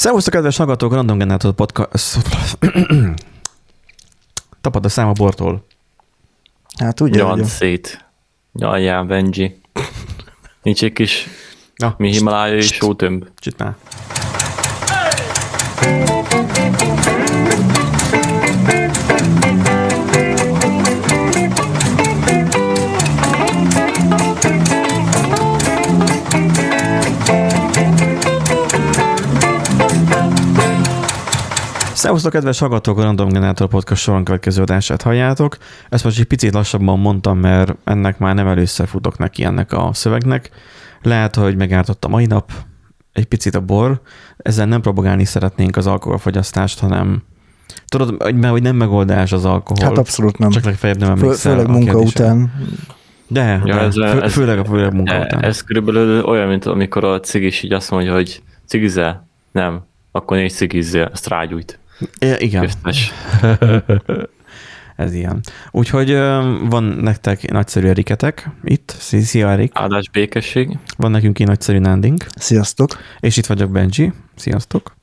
Szevasztok, kedves hallgatók, Random Generator Podcast. Tapad a szám a bortól. Hát ugye, ugye. szét. Nyaljál, Benji. Nincs egy kis Na, mi Himalája és sótömb. Csit már. Szevasztok, kedves hallgatók, a Random Generator Podcast soron következő adását halljátok. Ezt most egy picit lassabban mondtam, mert ennek már nem először futok neki ennek a szövegnek. Lehet, hogy megártott a mai nap, egy picit a bor. Ezzel nem propagálni szeretnénk az alkoholfogyasztást, hanem tudod, hogy- mert hogy nem megoldás az alkohol. Hát abszolút nem. Csak legfeljebb nem emlékszel főleg munka kérdésre. után. De, Ja, de ez- fő, ez- főleg a főleg munka E, után. Ez körülbelül olyan, mint amikor a cigis így azt mondja, hogy cigizel? Nem. Akkor négy cigizzél, azt rágyújt. É, igen. Köztes. Ez ilyen. Úgyhogy van nektek nagyszerű eriketek itt. Szia, Erik. Áldás békesség. Van nekünk egy nagyszerű nándink. Sziasztok. És itt vagyok Benji. Sziasztok.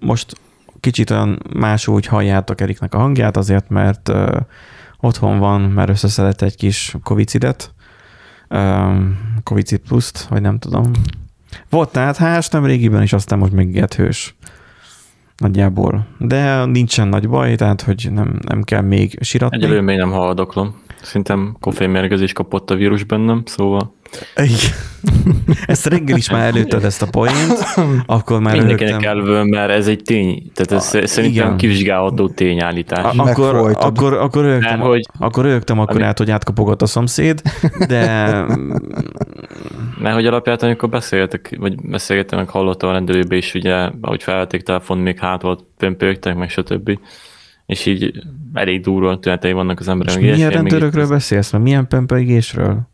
Most kicsit olyan más úgy halljátok Eriknek a hangját, azért, mert otthon van, mert összeszedett egy kis kovicidet. Um, Kovicid pluszt, vagy nem tudom. Volt tehát hás nem régiben, és aztán most meg hős. Nagyjából. De nincsen nagy baj, tehát hogy nem, nem kell még siratni. Egyelőre még nem haldoklom. Szerintem koffeinmérgezés kapott a vírus bennem, szóval. Ezt reggel is már előtted ezt a poént, akkor már mindenkinek rögtön... elvő, mert ez egy tény. Tehát ez A- szerintem igen. kivizsgálható tényállítás. A- akkor, Megfojtod. akkor, akkor rögtem, Mert hogy- akkor rögtem akkor Ami- át, hogy átkapogott a szomszéd, de Mert hogy alapját, amikor beszéltek, vagy beszélgettem, meg hallottam a rendelőbe is, ugye, ahogy felvették telefon, még hát volt pömpögtek, meg stb. És így elég durva tünetei vannak az és emberek. milyen Ilyesmi, még rendőrökről beszélsz? Mert milyen pömpögésről?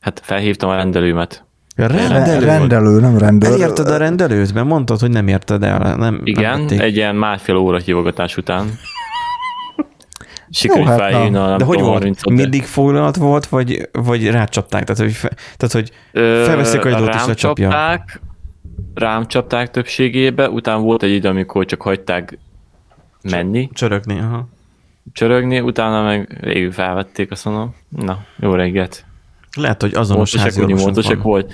Hát felhívtam a rendelőmet. Ja, Re- rendelő? rendelő, nem rendőr. Elérted a rendelőt? Mert mondtad, hogy nem érted el. Nem, nem Igen, vették. egy ilyen másfél óra hívogatás után. Sikerült hát felhívni a nem De hogy volt? 30 Mindig foglalt volt, vagy, vagy rácsapták? Tehát, hogy, fe, tehát, hogy felveszik a időt és lecsapja. rám csapták többségébe, utána volt egy idő, amikor csak hagyták menni, csörögni. Aha. csörögni, utána meg végül felvették, azt mondom, na, jó reggelt. Lehet, hogy azonos Módosek, házi úgy orvosunk módosek van. volt.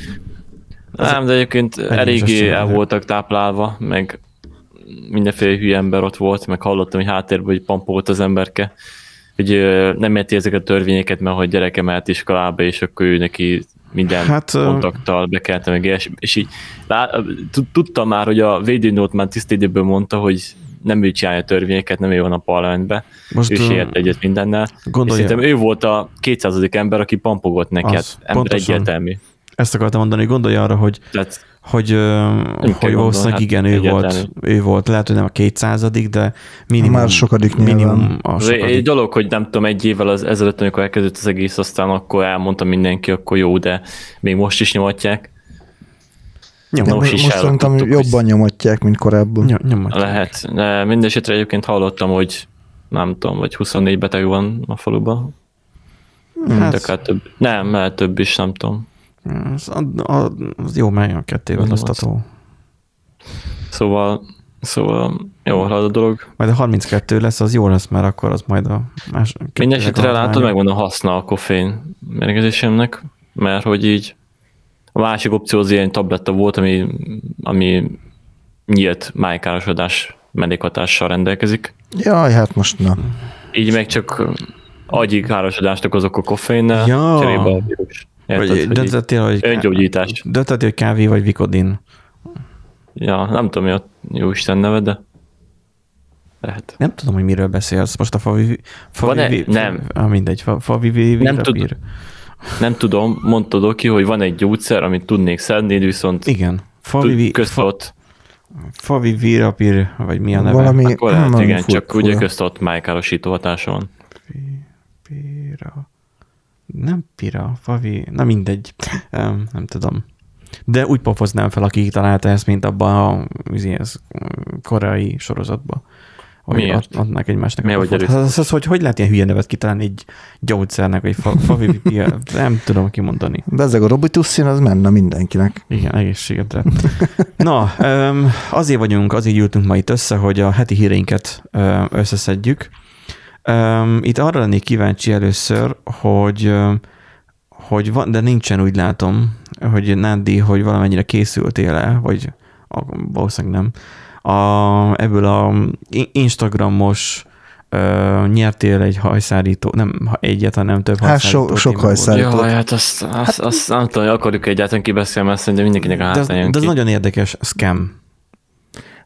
Nem, de egyébként eléggé el voltak táplálva, meg mindenféle hülye ember ott volt, meg hallottam, hogy háttérben hogy pampogott az emberke, hogy nem érti ezeket a törvényeket, mert hogy gyereke mehet iskolába, és akkor ő neki minden Hát, kontakttal bekelte meg ilyesmi. És így lá, tudtam már, hogy a védőnót már tisztidőből mondta, hogy nem ő csinálja a törvényeket, nem ő van a parlamentben, Most, ő ért egyet mindennel. És Gondolja, szerintem ő volt a 200. ember, aki pampogott neki, Az, hát ember pontosan. egyértelmű. ezt akartam mondani, hogy gondolja arra, hogy Tehát hogy, hogy gondolni, valószínűleg hát igen, ő volt, egyértelmű. ő volt, lehet, hogy nem a kétszázadik, de minimum, Már sokadik minimum a az egy sokadik. dolog, hogy nem tudom, egy évvel az, ezelőtt, amikor elkezdődött az egész, aztán akkor elmondta mindenki, akkor jó, de még most is nyomatják. Nyom, De most most, is most szerintem jobban nyomatják, mint korábban. nyom, nyom, Lehet. De mindesetre egyébként hallottam, hogy nem tudom, vagy 24 beteg van a faluban. Hát, hát, Akár több. Nem, lehet több is, nem tudom. az, a, a, az jó, meg a kettével Nem osztató. Szóval, szóval jó halad a dolog. Majd a 32 lesz, az jó lesz, mert akkor az majd a más... Mindenesetre látod, megvan a haszna a koffein mérgezésemnek, mert hogy így a másik opció az ilyen tabletta volt, ami, ami nyílt májkárosodás mellékhatással rendelkezik. Jaj, hát most na. Így meg csak agyi károsodást okozok a koffeinnel, Ja. cserébe a vírus. Érted, Vagy hogy döntöttél, hogy... öngyógyítás. Döntöttél, hogy kávé vagy vikodin. Ja, nem tudom, mi a jó Isten neve, de lehet. Nem tudom, hogy miről beszélsz. Most a favi... favi Van-e? Nem. Ah, mindegy, fa, favi vi, Nem virapír. Nem tudom, mondtad Oki, hogy van egy gyógyszer, amit tudnék szedni, viszont Igen. Favi, vi, fa, köztot, favi virapír, vagy mi a neve? Valami, akkor lehet, valami igen, fur- csak ugye fura. köztot májkárosító hatása van. Pira. Nem pira, favi, na mindegy. Um, nem tudom. De úgy pofoznám fel, aki találta ezt, mint abban a izé, ez, koreai sorozatban. Hogy Miért? ad- adnák egymásnak. Miért, a hogy pofont. erőszak? az, az, hogy hogy lehet ilyen hülye nevet kitalálni egy gyógyszernek, vagy fa, nem tudom kimondani. Bezzeg a Robitussin, az menne mindenkinek. Igen, egészségedre. Na, azért vagyunk, azért ültünk ma itt össze, hogy a heti híreinket összeszedjük. Itt arra lennék kíváncsi először, hogy, hogy van, de nincsen úgy látom, hogy Nándi, hogy valamennyire készültél-e, vagy a, valószínűleg nem, a, ebből a Instagramos ö, nyertél egy hajszárító, nem ha egyet, hanem több Hát hajszárító. so- sok hajszárító. Jaj, hát azt, azt, azt nem tudom, hogy akarjuk egyáltalán kibeszélni, mert szerintem mindenkinek a hátán jön de ez ki. nagyon érdekes scam.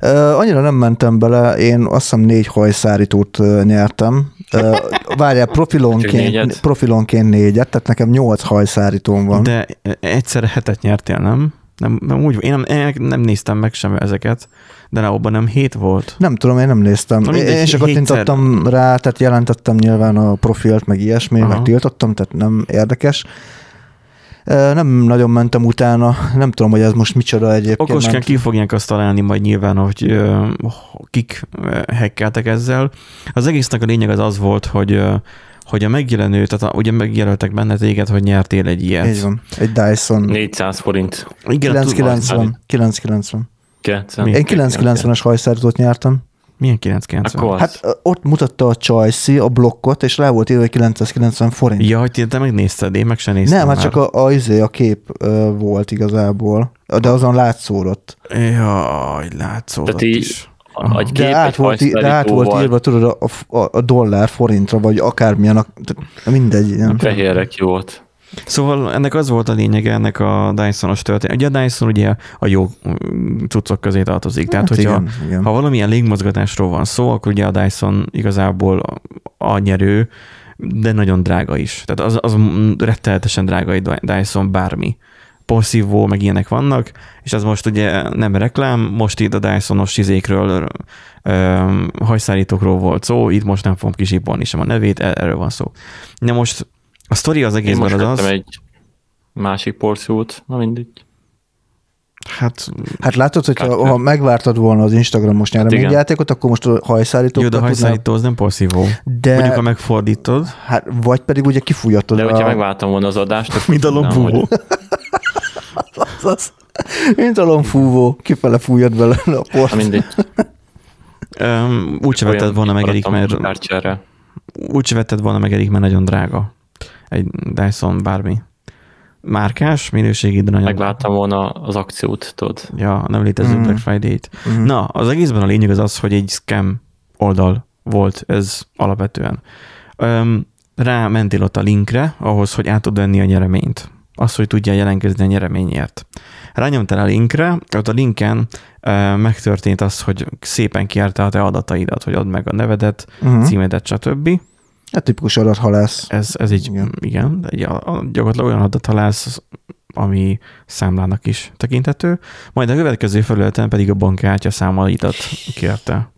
Uh, annyira nem mentem bele, én azt hiszem négy hajszárítót uh, nyertem. Uh, várjál, profilonként, négyet? profilonként négyet, tehát nekem nyolc hajszárítóm van. De egyszer hetet nyertél, nem? Nem, nem úgy, én nem, én nem néztem meg sem ezeket, de abban nem hét volt. Nem tudom, én nem néztem. Na Én, csak kattintottam rá, tehát jelentettem nyilván a profilt, meg ilyesmi, Aha. meg tiltottam, tehát nem érdekes. Nem nagyon mentem utána, nem tudom, hogy ez most micsoda egyébként. Okoskán mert- ki fogják azt találni majd nyilván, hogy kik ö, hackeltek ezzel. Az egésznek a lényeg az az volt, hogy hogy a megjelenő, tehát a, ugye megjelöltek benne téged, hogy nyertél egy ilyet. Így van, egy Dyson. 400 forint. Igen, tud- 990. 990. 900. Mi? Én 990-es hajszárítót nyertem. Milyen 990? Akkor. Hát ott mutatta a Csajci a blokkot, és rá volt írva, hogy 990 forint. Ja, hogy te- te megnézted, én meg sem néztem Nem, hát már. csak a, a, izé, a kép ö, volt igazából, de azon látszódott. Jaj, látszódott Tehát így is. a- egy De kép, át, egy volt, í- de át volt írva, tudod, a, a, a dollár forintra, vagy akármilyen, a, mindegy. Nem. Fehérre ki volt. Szóval ennek az volt a lényege, ennek a Dysonos történet. Ugye a Dyson ugye a jó mm, cuccok közé tartozik. Tehát, Hát hogyha igen, igen. ha valamilyen légmozgatásról van szó, akkor ugye a Dyson igazából a, nyerő, de nagyon drága is. Tehát az, az rettenetesen drága egy Dyson bármi. Porszívó, meg ilyenek vannak, és ez most ugye nem reklám, most itt a Dysonos izékről, hajszárítókról volt szó, itt most nem fogom kisipolni sem a nevét, er- erről van szó. Na most a sztori az Én egészben most az az, egy másik porciót, na mindegy. hát Hát látod, hogy Hát, ha, ha megvártad volna az Instagramos igen. nyereményjátékot, akkor most a jó, hajszárítókat de a tudnál- hajszárító az nem porszívó. De, Mondjuk, ha megfordítod, hát, vagy pedig ugye kifújatod De hogyha a... megváltam volna az adást, akkor mint a tudnám, lombúvó. hogy- az, mint a lomfúvó, kifele fújod bele a Na port. mindegy. Um, úgy vetted volna meg, Erik, mert úgy vetted volna meg, Erik, mert nagyon drága. Egy Dyson bármi. Márkás, minőségi, de nagyon Megváltam volna az akciót, tudod. Ja, nem létező Mhm. Black Friday-t. Mhm. Na, az egészben a lényeg az az, hogy egy scam oldal volt ez alapvetően. Öm, rá mentél ott a linkre, ahhoz, hogy át tud venni a nyereményt. Az, hogy tudjál jelentkezni a nyereményért. Rányomtál a linkre, ott a linken ö, megtörtént az, hogy szépen kiárta a te adataidat, hogy add meg a nevedet, Mhm. címedet, stb. Hát tipikus adathalász. Ez, ez így, igen, Igen. egy, a, a, gyakorlatilag olyan adathalász, ami számlának is tekinthető. Majd a következő felületen pedig a bankkártya számaidat kérte.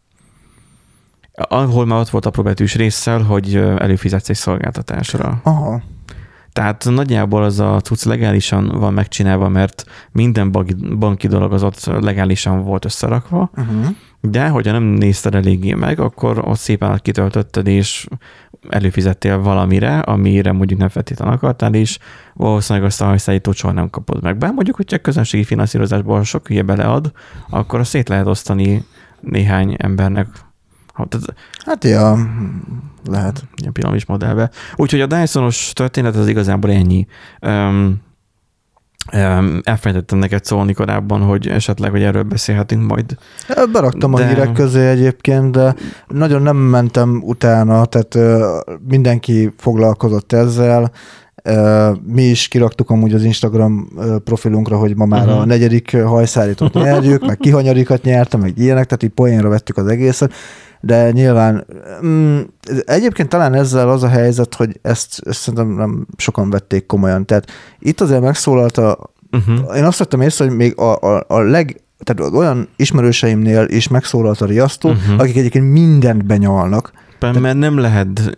Ahol már ott volt apróbetűs résszel, hogy előfizetsz egy szolgáltatásra. Aha. Tehát nagyjából az a cucc legálisan van megcsinálva, mert minden banki, dolog az ott legálisan volt összerakva, Uh-huh. de hogyha nem nézted eléggé meg, akkor ott szépen kitöltötted, és előfizettél valamire, amire mondjuk nem feltétlenül akartál, és valószínűleg azt a hajszállítót soha nem kapod meg. Bár mondjuk, hogyha közönségi finanszírozásból sok hülye belead, akkor azt szét lehet osztani néhány embernek. Ha, tehát Hát ja, lehet. ilyen piramis modellbe. Úgyhogy a Dysonos történet az igazából ennyi. Um, um, elfelejtettem neked szólni korábban, hogy esetleg, hogy erről beszélhetünk majd. Beraktam De- a hírek közé egyébként, de nagyon nem mentem utána, tehát ö, mindenki foglalkozott ezzel. Mi is kiraktuk amúgy az Instagram profilunkra, hogy ma már Mhm. a negyedik hajszárítót nyerjük, meg kihanyarikat nyertem, meg ilyenek, tehát így poénra vettük az egészet, de nyilván mm, egyébként talán ezzel az a helyzet, hogy ezt, ezt szerintem nem sokan vették komolyan. Tehát itt azért megszólalt a, Uh-huh. én azt vettem észre, hogy még a, a, a leg, tehát olyan ismerőseimnél is megszólalt a riasztó, Mhm. uh-huh. akik egyébként mindent benyalnak. Éppen, mert nem lehet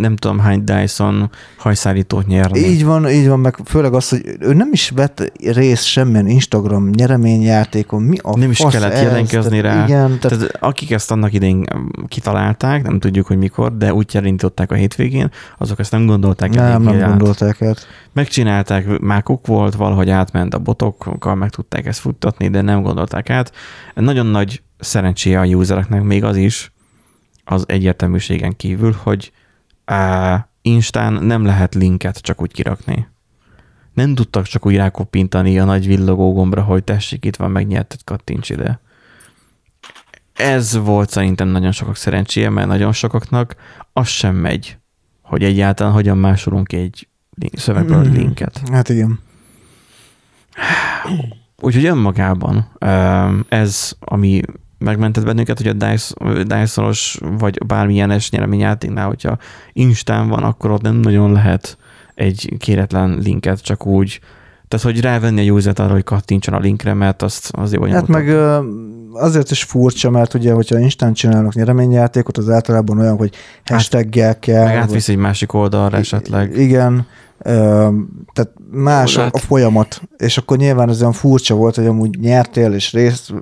nem tudom hány Dyson hajszállítót nyerni. Így van, így van, meg főleg az, hogy ő nem is vett részt semmilyen Instagram nyereményjátékon. Mi a nem is kellett ez? jelentkezni rá. Igen, tehát, Tehát akik ezt annak idején kitalálták, nem tudjuk, hogy mikor, de úgy jelentották a hétvégén, azok ezt nem gondolták nem, eléggé nem át. gondolták át. Megcsinálták, mákuk volt, valahogy átment a botokkal, meg tudták ezt futtatni, de nem gondolták át. Nagyon nagy szerencséje a usereknek még az is, az egyértelműségen kívül, hogy á, Instán nem lehet linket csak úgy kirakni. Nem tudtak csak úgy rákoppintani a nagy villogó gombra, hogy tessék, itt van, megnyerted, kattints ide. Ez volt szerintem nagyon sokak szerencséje, mert nagyon sokaknak az sem megy, hogy egyáltalán hogyan másolunk egy szövegből Mhm. linket. Hát igen. Úgyhogy önmagában ez, ami megmentett bennünket, hogy a Dyson-os vagy bármilyen es nyereményjátéknál, hogyha Instán van, akkor ott nem nagyon lehet egy kéretlen linket csak úgy, tehát hogy rávenni a user arra, hogy kattintson a linkre, mert azt az jó Hát meg azért is furcsa, mert ugye, hogyha instant csinálnak nyereményjátékot, az általában olyan, hogy hashtaggel kell. meg vagy- átvisz egy másik oldalra esetleg. Igen, tehát más a, hát- a folyamat, és akkor nyilván ez olyan furcsa volt, hogy amúgy nyertél, és részt,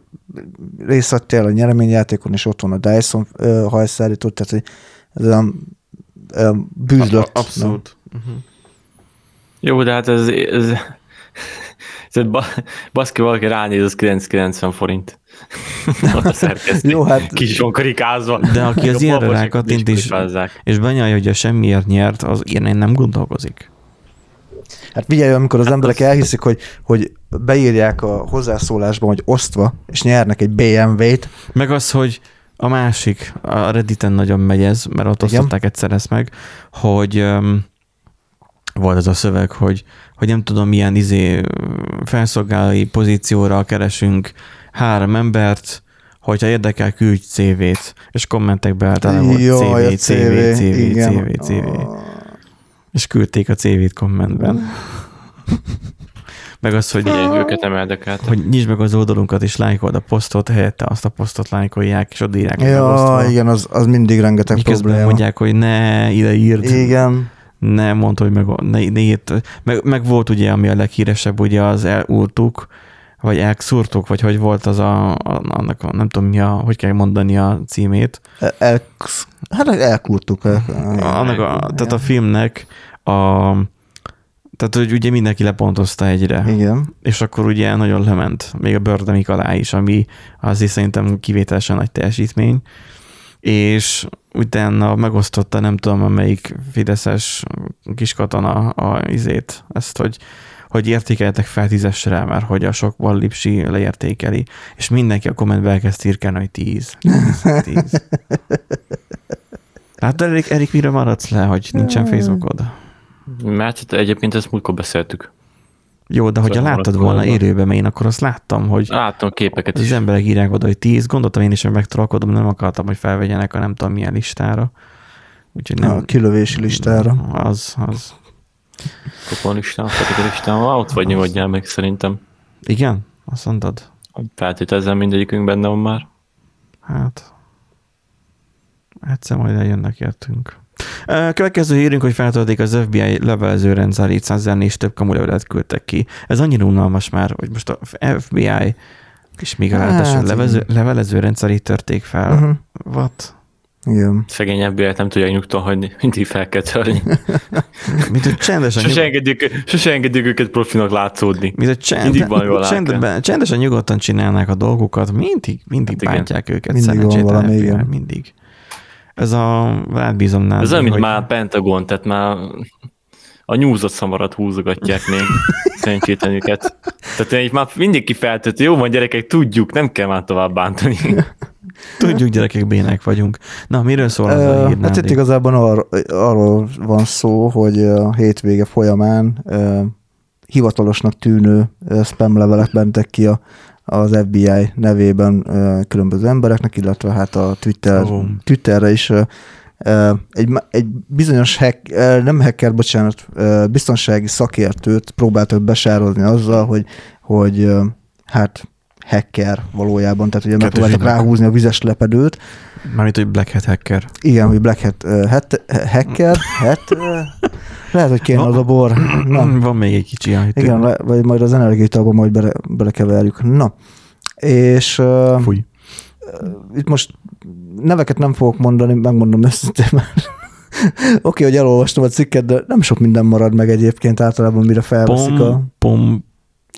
részt vettél a nyereményjátékon, és ott van a Dyson ö, hajszállító, tehát hogy ez olyan, olyan bűzlött. Abszolút. Uh-huh. Jó, de hát ez, ez, ba, baszki valaki ránéz, az 990 forint. a szerkesztő. Jó, hát- Kis van karikázva. De aki az A ilyenre rákattint is és benyalja, hogy a semmiért nyert, az ilyen nem gondolkozik. Hát figyelj, amikor az emberek elhiszik, hogy, hogy beírják a hozzászólásban, hogy osztva, és nyernek egy BMW-t, Meg az, hogy a másik, a Redditen nagyon megy ez, mert ott Igen. osztották egyszer ezt meg, hogy um, volt ez a szöveg, hogy, hogy nem tudom milyen izé felszolgálói pozícióra keresünk három embert, hogyha érdekel, küldj CV-t, és kommentekbe tele volt Jaj, a CV, CV, CV, igen. CV, CV, Ah. és küldték a CV-t kommentben. Meg az, hogy őket érdekelt. hogy nyisd meg az oldalunkat, és lájkold a posztot, helyette azt a posztot lájkolják, és odaírják, hogy Ja, igen, az, az mindig rengeteg Miközben probléma. mondják, hogy ne ide írd, Igen. Ne mondd, hogy meg, ne, ne. Meg, meg, volt ugye, ami a leghíresebb, ugye az elúrtuk, vagy elkszúrtuk, vagy hogy volt az a, a annak a, nem tudom mi a, hogy kell mondani a címét. El, el, hát elkurtuk. El, Annak a, tehát a filmnek a, tehát, hogy ugye mindenki lepontozta egyre. Igen. és akkor ugye nagyon lement, még a Bördemik alá is, ami azért szerintem kivételesen nagy teljesítmény, és utána megosztotta, nem tudom, amelyik fideszes kiskatona a izét, ezt, hogy hogy értékeltek fel tízesre, mert hogy a sok lipsi leértékeli, és mindenki a kommentbe elkezd írkálni, hogy tíz, tíz, tíz. Hát Erik, Erik, mire maradsz le, hogy nincsen Facebookod? Mert hát egyébként ezt múltkor beszéltük. Jó, de hogyha Szóval láttad volna élőben, mert én akkor azt láttam, hogy Láttam képeket az is. emberek írják oda, hogy 10, gondoltam én is, hogy megtrolkodom, nem akartam, hogy felvegyenek a nem tudom milyen listára. Úgyhogy nem. A kilövési listára. Az, az. Kopon listán, listán, ott vagy nyugodjál meg szerintem. Igen? Azt mondod? Feltételezem mindegyikünk benne van már. Hát. Egyszer majd eljönnek értünk. Következő hírünk, hogy feltöltik az FBI levelező rendszerét, 100 és több kamulevelet küldtek ki. Ez annyira unalmas már, hogy most a FBI és még a Hát, ráadásul levelező, igen. levelező rendszerét törték fel. Uh-huh. What? Igen. Szegény fbi nem tudják nyugton hagyni, mindig fel kell törni. Mint hogy csendesen Sose nyugod- engedjük, sose engedjük őket profinak látszódni. mint hogy csend, Mindig van jól csendben, csendesen nyugodtan csinálnák a dolgokat, mindig, mindig Hát igen. bántják őket. Mindig van valami, igen. Mindig. Ez a, rád bízom nálad. Ez olyan, mint hogy- már a Pentagon, tehát már a nyúzott szamarat húzogatják még szerencsétlen őket. Tehát így már mindenki feltett, jó van gyerekek, tudjuk, nem kell már tovább bántani. Tudjuk, gyerekek, bének vagyunk. Na, miről szól az a Ö, hír? Hát itt igazából ar- arról van szó, hogy a hétvége folyamán ö, hivatalosnak tűnő spam levelek mentek ki a, az FBI nevében különböző embereknek, illetve hát a Twitter, Ó. Twitterre is egy, egy bizonyos hack, nem hacker, bocsánat, biztonsági szakértőt próbáltak besározni azzal, hogy, hogy hát hacker valójában, tehát ugye megpróbáltak ráhúzni a vizes lepedőt. Mármint, hogy Black Hat hacker. Igen, hogy Black Hat, uh, hat hacker, hat, uh, lehet, hogy kéne az a bor. Na, Van még egy kicsi ajtó. igen, le, vagy majd az energiaitalba majd bele, belekeverjük. Na, és uh, Fúj. itt most neveket nem fogok mondani, megmondom őszintén, mert oké, okay, hogy elolvastam a cikket, de nem sok minden marad meg egyébként általában, mire felveszik a... Pom,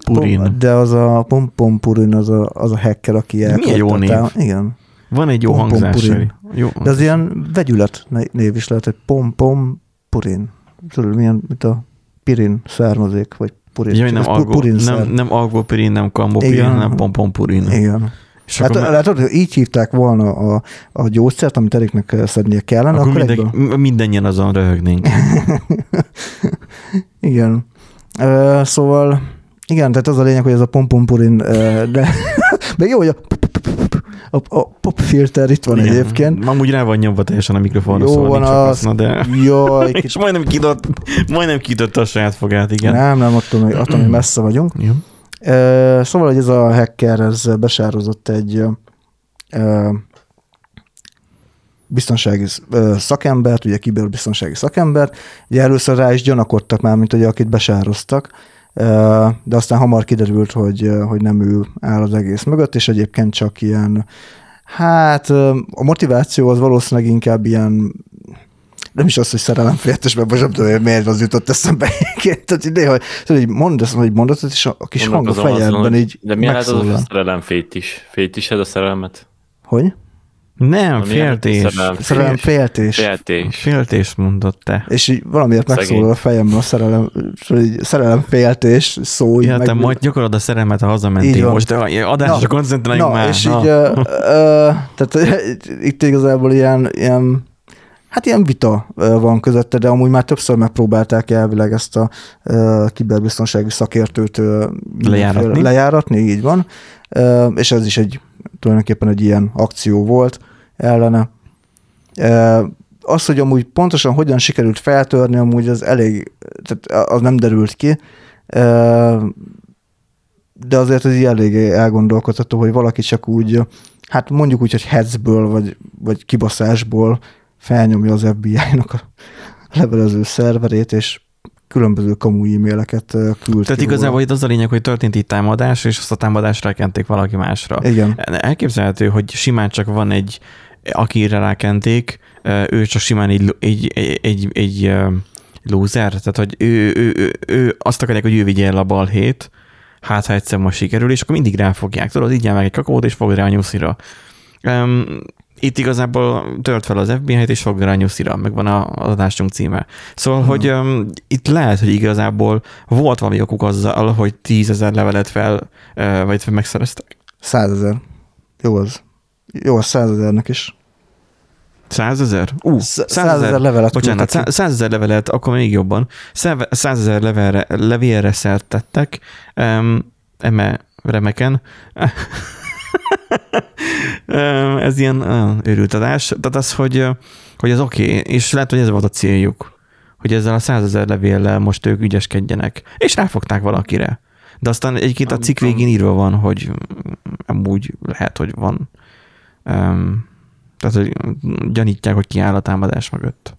pom, purin. Pom, de az a Pom Pom Purin, az a, az a hacker, aki Milyen jó név. Igen. Van egy jó Pom, hangzás. purin. Jó. De az ilyen vegyület né- név is lehet, hogy Pom Pom Purin. Tudod, milyen, mint a Pirin származék, vagy Purin. Ja, nem, algo, Purin nem, nem algopirin, nem kambopirin, nem pompompurin. Igen. És Hát, akkor, látod, hogy így hívták volna a, a gyógyszert, amit Eriknek szednie kellene, akkor, akkor, minden, egyből... mindennyien azon röhögnénk. Igen. Ö, szóval, igen, tehát az a lényeg, hogy ez a pompompurin, ö, de meg jó, hogy a, a, a pop filter itt van Igen. egyébként. Amúgy rá van nyomva teljesen a mikrofonra, Jó szóval van nincs az. haszna, de... Jaj, És majdnem kidott, majdnem kidott a saját fogát, igen. Nem, nem, attól még, attól még messze vagyunk. Jó. Ö, Szóval, hogy ez a hacker, ez besározott egy ö, biztonsági szakembert, ugye kiberbiztonsági szakembert, ugye először rá is gyanakodtak már, mint ugye akit besároztak, de aztán hamar kiderült, hogy, hogy nem ő áll az egész mögött, és egyébként csak ilyen, hát a motiváció az valószínűleg inkább ilyen nem is az, hogy szerelemféltes, mert most nem tudom, hogy miért az jutott eszembe. Tehát néha, tudod, így mondasz egy mondatot, és a a kis hang a fejedben így De milyen lehet az a szerelem fétis? Fétised a szerelmet? Hogy? Nem, féltés. szerelem? Szerelem féltés. Féltés. Féltés mondott te. És így valamiért Szegény. megszólal a fejemben a szerelem, így szerelem féltés szó. Ja, te meg- majd gyakorod a szerelmet, ha hazamentél. Most a- adásra koncentráljunk na, már. és Na. így, ö, ö, tehát itt igazából ilyen, ilyen Hát ilyen vita van közötte, de amúgy már többször megpróbálták elvileg ezt a kiberbiztonsági szakértőt Lejáratni. lejáratni, így van. És ez is egy tulajdonképpen egy ilyen akció volt ellene. Az, hogy amúgy pontosan hogyan sikerült feltörni, amúgy az elég, tehát az nem derült ki. De azért ez így eléggé elgondolkodható, hogy valaki csak úgy, hát mondjuk úgy, hogy hetzből, vagy, vagy kibaszásból felnyomja az FBI-nak a levelező szerverét, és különböző kamu e-maileket küld Tehát igazából itt az a lényeg, hogy történt itt támadás, és azt a támadást rákenték valaki másra. Igen. Elképzelhető, hogy simán csak van egy, akire rákenték, ő csak simán egy, egy, egy, egy, egy ö, loser, tehát hogy ő, ő, ő, ő, azt akarják, hogy ő vigye el a balhét, hát ha egyszer most sikerül, és akkor mindig ráfogják. Tudod, így meg egy kakaót, és fogd rá a nyuszira. Um, itt igazából tört fel az FBI-t, és fogd rá a nyuszira, meg van a- az adásunk címe. Szóval, hmm. hogy um, itt lehet, hogy igazából volt valami okuk azzal, hogy tízezer levelet fel, uh, vagy fel megszereztek. Százezer. Jó az. Jó az százezernek is. Százezer? Ú, Sz- százezer levelet Bocsánat, százezer levelet, akkor még jobban. Százezer levelre, levélre szertettek, um, eme remeken. Em, ez ilyen uh, őrült adás. Tehát az, hogy, hogy ez oké, okay, és lehet, hogy ez volt a céljuk, hogy ezzel a százezer levéllel most ők ügyeskedjenek, és ráfogták valakire. De aztán egyébként a cikk végén írva van, hogy amúgy lehet, hogy van. Um, tehát, hogy gyanítják, hogy ki a támadás mögött.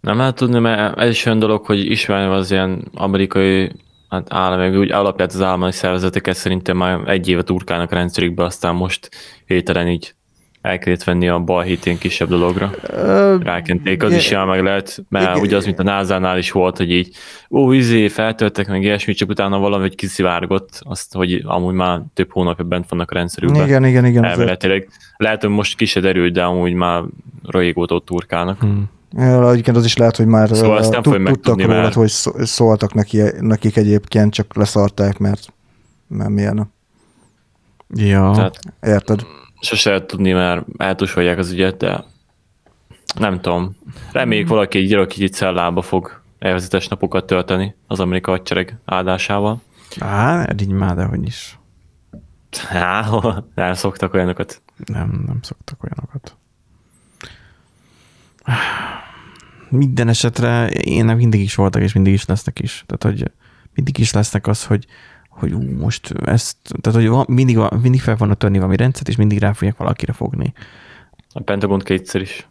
Nem lehet tudni, mert ez is olyan dolog, hogy ismerem az ilyen amerikai hát állami, úgy alapját az állami szervezeteket szerintem már egy éve turkálnak a rendszerükbe, aztán most hételen így el kellett venni a bal hétén kisebb dologra. Rákenték, az is jár meg lehet, mert ugye az, mint a NASA-nál is volt, hogy így, ó, izé, feltöltek meg ilyesmit, csak utána valahogy kiszivárgott, azt, hogy amúgy már több hónapja bent vannak a rendszerükben. igen, igen, igen. Elméletileg. Lehet, hogy most kis se derült, de amúgy már régóta ott turkálnak. Hmm. Ja, Egyébként az is lehet, hogy már Szóval tudtak róla, mert- hogy szó- szóltak neki, nekik egyébként, csak leszarták, mert, mert milyen. Ja. Tehát Érted? Sose lehet tudni, mert eltusolják az ügyet, de nem tudom. Reméljük valaki egy iraki cellába fog elvezetes napokat tölteni az amerikai hadsereg áldásával. Á, így már, de hogy is. Há, nem szoktak olyanokat. Nem, nem szoktak olyanokat. Minden esetre ilyenek mindig is voltak, és mindig is lesznek is. Tehát, hogy mindig is lesznek az, hogy, hogy ú, most ezt, tehát hogy van, mindig, mindig fel vannak törni valami rendszert, és mindig rá fogják valakire fogni. A Pentagon kétszer is.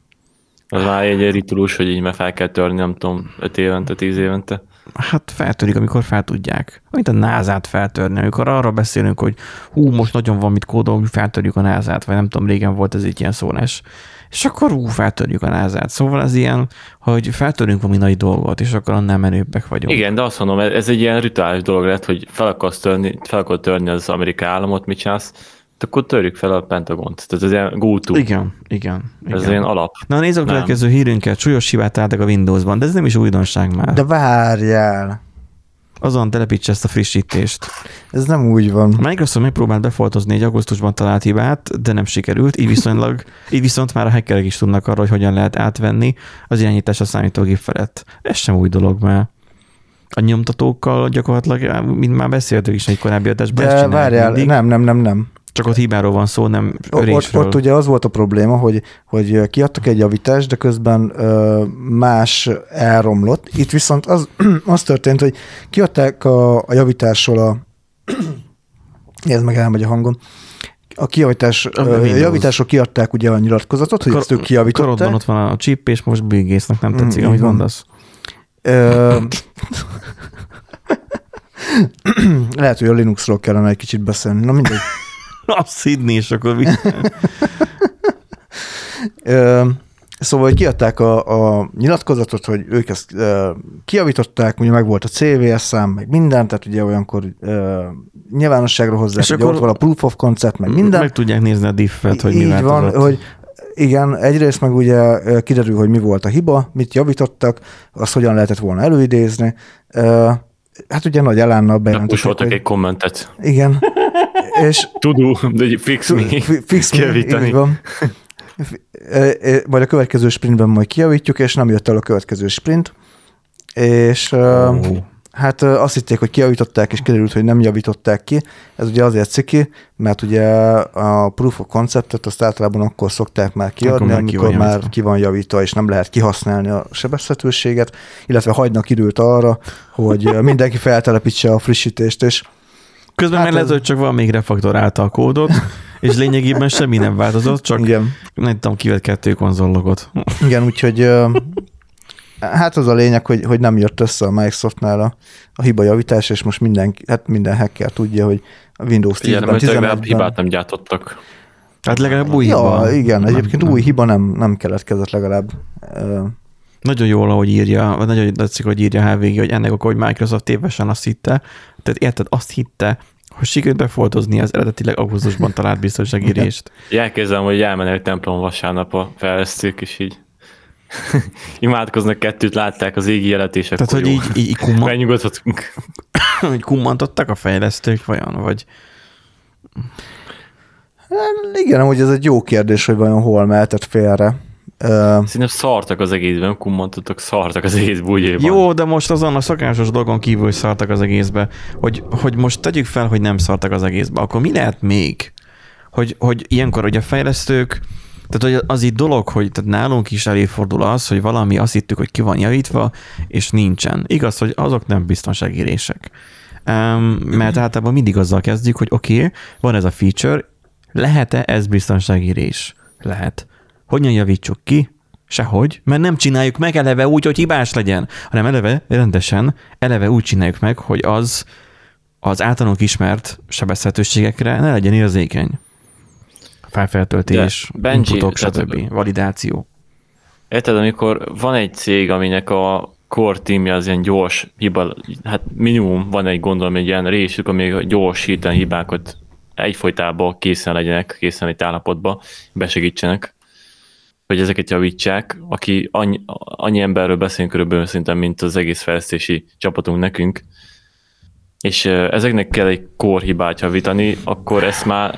Az már egy ritulus, hogy így már fel kell törni, nem tudom, 5 évente, 10 évente. Hát feltörik, amikor fel tudják. Mint a názát feltörni, amikor arra beszélünk, hogy hú, most nagyon van mit kódolni, feltörjük a názát, vagy nem tudom, régen volt ez egy ilyen szólás. És akkor hú, feltörjük a názát. Szóval ez ilyen, hogy feltörünk valami nagy dolgot, és akkor annál menőbbek vagyunk. Igen, de azt mondom, ez egy ilyen rituális dolog lett, hogy fel akarsz törni, fel akarsz törni az amerikai államot, mit csinálsz, akkor törjük fel a Pentagont. Tehát ez ilyen go to. Igen, igen. Ez igen. ilyen alap. Na nézzük a következő hírünket. Súlyos hibát álltak a Windowsban, de ez nem is újdonság már. De várjál. Azon telepítse ezt a frissítést. Ez nem úgy van. A Microsoft megpróbált befoltozni egy augusztusban talált hibát, de nem sikerült, így viszonylag, így viszont már a hackerek is tudnak arra, hogy hogyan lehet átvenni az irányítás a számítógép felett. Ez sem új dolog, mert a nyomtatókkal gyakorlatilag, mint már beszéltük is egy korábbi adásban. De várjál, mindig. nem, nem, nem, nem. Csak ott hibáról van szó, nem örésről. Ott, ott ugye az volt a probléma, hogy, hogy kiadtak egy javítást, de közben ö, más elromlott. Itt viszont az, az történt, hogy kiadták a, a javításról a ez meg elmegy a hangom. A kijavítás, a javításról kiadták ugye a nyilatkozatot, hogy Kar- ezt ők kijavították. Karodban ott van a chip, és most bűgésznek nem tetszik, mm, amit mondasz. Ö, Lehet, hogy a Linuxról kellene egy kicsit beszélni. Na mindegy. Azt hinni, és akkor Szóval, hogy kiadták a, a nyilatkozatot, hogy ők ezt e, kiavították, ugye meg volt a CVS szám, meg minden, tehát ugye olyankor e, nyilvánosságra hozzák, és akkor ott van a proof of concept, meg minden. Meg tudják nézni a diffet, hogy mi Így van, hogy igen, egyrészt meg ugye kiderül, hogy mi volt a hiba, mit javítottak, azt hogyan lehetett volna előidézni. Hát ugye nagy elánnal bejelentették. Pusoltak egy kommentet. Igen. És Tudó, de fix me. Fix me, így van. Majd a következő sprintben majd kijavítjuk, és nem jött el a következő sprint. És oh. hát azt hitték, hogy kijavították, és kiderült, hogy nem javították ki. Ez ugye azért ciki, mert ugye a proof of conceptet azt általában akkor szokták már kiadni, már amikor ki már ki van javítva, és nem lehet kihasználni a sebezhetőséget, illetve hagynak időt arra, hogy mindenki feltelepítse a frissítést, és Közben hát meg lehet, hogy csak van még refaktorálta a kódot, és lényegében semmi nem változott, csak Igen. nem tudom, kivett kettő konzollogot. Igen, úgyhogy hát az a lényeg, hogy, hogy nem jött össze a Microsoftnál a, a hiba javítás, és most minden, hát minden hacker tudja, hogy a Windows 10-ben, 11 hibát nem gyártottak. Hát legalább új ja, hiba. igen, nem, egyébként nem. új hiba nem, nem keletkezett legalább. Nagyon jól, ahogy írja, vagy nagyon tetszik, hogy írja HVG, hogy ennek akkor, hogy Microsoft tévesen azt hitte, tehát érted, azt hitte, hogy sikerült befoltozni az eredetileg augusztusban talált biztonságírést. Elkezdem, hogy elmennek templom vasárnap a fejlesztők, és így imádkoznak kettőt, látták az égi jelet, és Tehát, hogy így, így kumman... megnyugodhatunk. hogy kummantottak a fejlesztők, vajon, vagy... Hát, igen, hogy ez egy jó kérdés, hogy vajon hol mehetett félre. Szerintem szartak az egészben, mondhatok, szartak az egész bújjéban. Jó, de most azon a szokásos dolgon kívül szartak az egészbe, hogy, hogy most tegyük fel, hogy nem szartak az egészbe, akkor mi lehet még? Hogy, hogy ilyenkor hogy a fejlesztők, tehát hogy az itt dolog, hogy tehát nálunk is előfordul az, hogy valami azt hittük, hogy ki van javítva, és nincsen. Igaz, hogy azok nem biztonságírések. Um, mert általában mindig azzal kezdjük, hogy oké, okay, van ez a feature, lehet-e ez biztonságírés? Lehet. Hogyan javítsuk ki? Sehogy, mert nem csináljuk meg eleve úgy, hogy hibás legyen, hanem eleve rendesen, eleve úgy csináljuk meg, hogy az az általunk ismert sebezhetőségekre ne legyen érzékeny. Felfeltöltés, inputok, stb. Validáció. Érted, amikor van egy cég, aminek a core teamje az ilyen gyors hiba, hát minimum van egy gondolom egy ilyen részük, ami gyors hirtelen hibákat egyfolytában készen legyenek, készen egy állapotba, besegítsenek, hogy ezeket javítsák, aki annyi, annyi emberről beszélünk körülbelül szerintem, mint az egész fejlesztési csapatunk nekünk, és ezeknek kell egy hibát javítani, akkor ezt már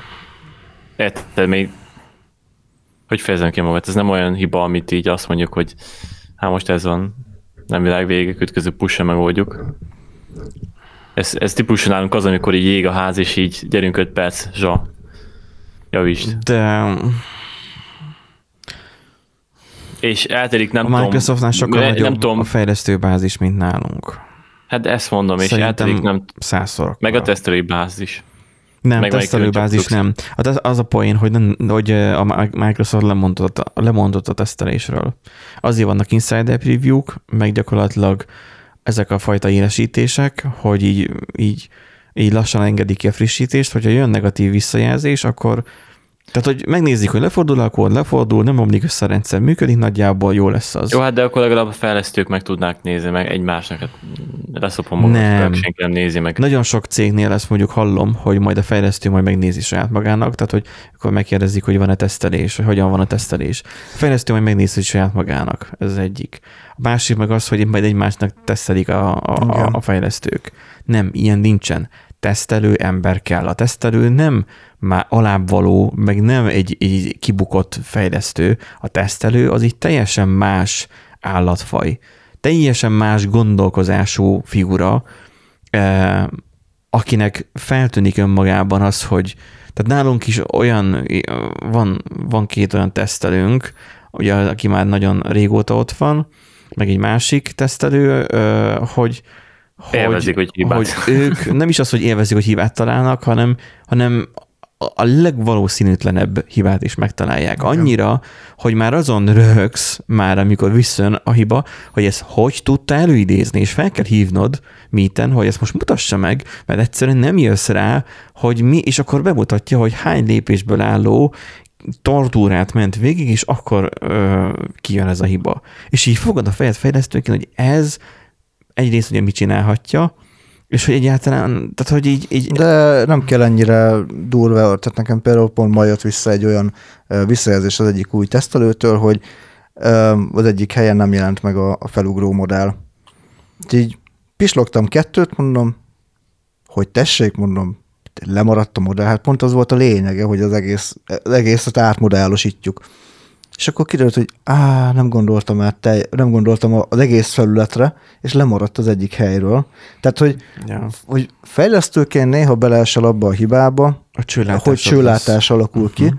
érted még, hogy fejezem ki magát, ez nem olyan hiba, amit így azt mondjuk, hogy hát most ez van, nem világ vége, kötköző push megoldjuk. Ez, ez típusan nálunk az, amikor így ég a ház, és így gyerünk 5 perc, zsa, javítsd. De és eltelik nem a tudom... A Microsoftnál sokkal nagyobb nem tudom, a fejlesztőbázis, mint nálunk. Hát ezt mondom, és Szerintem eltelik nem... Százszor. Meg a tesztelői bázis. Nem, Meg tesztelőbázis nem. Hát az, az a poén, hogy, nem, hogy a Microsoft lemondott, lemondott a tesztelésről. Azért vannak insider preview-k, meg gyakorlatilag ezek a fajta élesítések, hogy így, így, így lassan engedik ki a frissítést, hogyha jön negatív visszajelzés, akkor tehát, hogy megnézik, hogy lefordul a kód, lefordul, nem omlik össze a rendszer, működik, nagyjából jó lesz az. Jó, hát de akkor legalább a fejlesztők meg tudnák nézni, meg egymásnak, hát leszopom magam, Nem. senki nem nézi meg. Nagyon sok cégnél ezt mondjuk hallom, hogy majd a fejlesztő majd megnézi saját magának, tehát hogy akkor megkérdezik, hogy van-e tesztelés, vagy hogyan van a tesztelés. A fejlesztő majd megnézi saját magának, ez az egyik. A másik meg az, hogy majd egymásnak tesztelik a, a, a, a fejlesztők. Nem, ilyen nincsen. Tesztelő ember kell. A tesztelő nem már alábbvaló, meg nem egy, egy kibukott fejlesztő. A tesztelő az egy teljesen más állatfaj. Teljesen más gondolkozású figura, eh, akinek feltűnik önmagában az, hogy tehát nálunk is olyan, van, van két olyan tesztelőnk, ugye, aki már nagyon régóta ott van, meg egy másik tesztelő, ö, hogy, Élvezik, hogy hibát. hogy ők nem is az, hogy élvezik, hogy hibát találnak, hanem, hanem a legvalószínűtlenebb hibát is megtalálják. Annyira, hogy már azon röhögsz már, amikor visszajön a hiba, hogy ezt hogy tudta előidézni, és fel kell hívnod míten, hogy ezt most mutassa meg, mert egyszerűen nem jössz rá, hogy mi, és akkor bemutatja, hogy hány lépésből álló tortúrát ment végig, és akkor ö, kijön ez a hiba. És így fogad a fejed fejlesztőként, hogy ez egyrészt ugye mit csinálhatja, és hogy egyáltalán, tehát hogy így, így De nem kell ennyire durva, tehát nekem például pont ma jött vissza egy olyan visszajelzés az egyik új tesztelőtől, hogy az egyik helyen nem jelent meg a, felugró modell. Így pislogtam kettőt, mondom, hogy tessék, mondom, lemaradt a modell. Hát pont az volt a lényege, hogy az, egész, az egészet átmodellosítjuk. És akkor kiderült, hogy á, nem gondoltam át, te, nem gondoltam az egész felületre, és lemaradt az egyik helyről. Tehát, hogy, ja, hogy fejlesztőként néha beleesel abba a hibába, a csőlátás hogy csőlátás alakul ki. Mhm.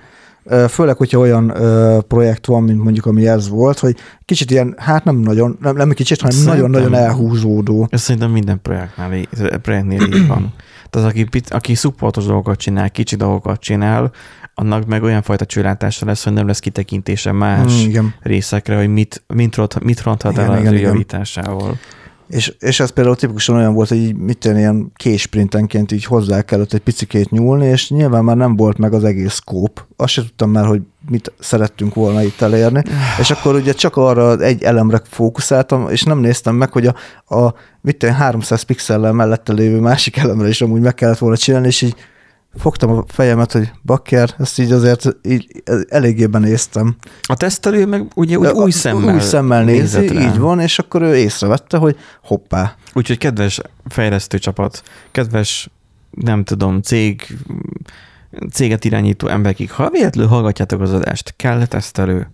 Főleg, hogyha olyan ö, projekt van, mint mondjuk ami ez volt, hogy kicsit ilyen, hát nem nagyon, nem, nem kicsit, hanem nagyon-nagyon elhúzódó. Ez szerintem minden projektnál, projektnél így van. Tehát aki, aki supportos dolgokat csinál, kicsi dolgokat csinál, annak meg olyan fajta csőlátása lesz, hogy nem lesz kitekintése más Mm, igen. részekre, hogy mit, mit, ront, mit ronthat Igen, el az igen, ő igen. javításával. És, és ez például tipikusan olyan volt, hogy így mit tenni, ilyen késprintenként így hozzá kellett egy picikét nyúlni, és nyilván már nem volt meg az egész skóp. Azt sem tudtam már, hogy mit szerettünk volna itt elérni. És akkor ugye csak arra az egy elemre fókuszáltam, és nem néztem meg, hogy a, a mit tenni, 300 pixellel mellette lévő másik elemre is amúgy meg kellett volna csinálni, és így fogtam a fejemet, hogy bakker, ezt így azért így eléggé benéztem. A tesztelő meg ugye úgy A- új szemmel, új szemmel nézi, rá. így van, és akkor ő észrevette, hogy hoppá, Úgyhogy kedves fejlesztő csapat, kedves, nem tudom, cég, céget irányító emberkig, ha véletlenül hallgatjátok az adást, kell tesztelő.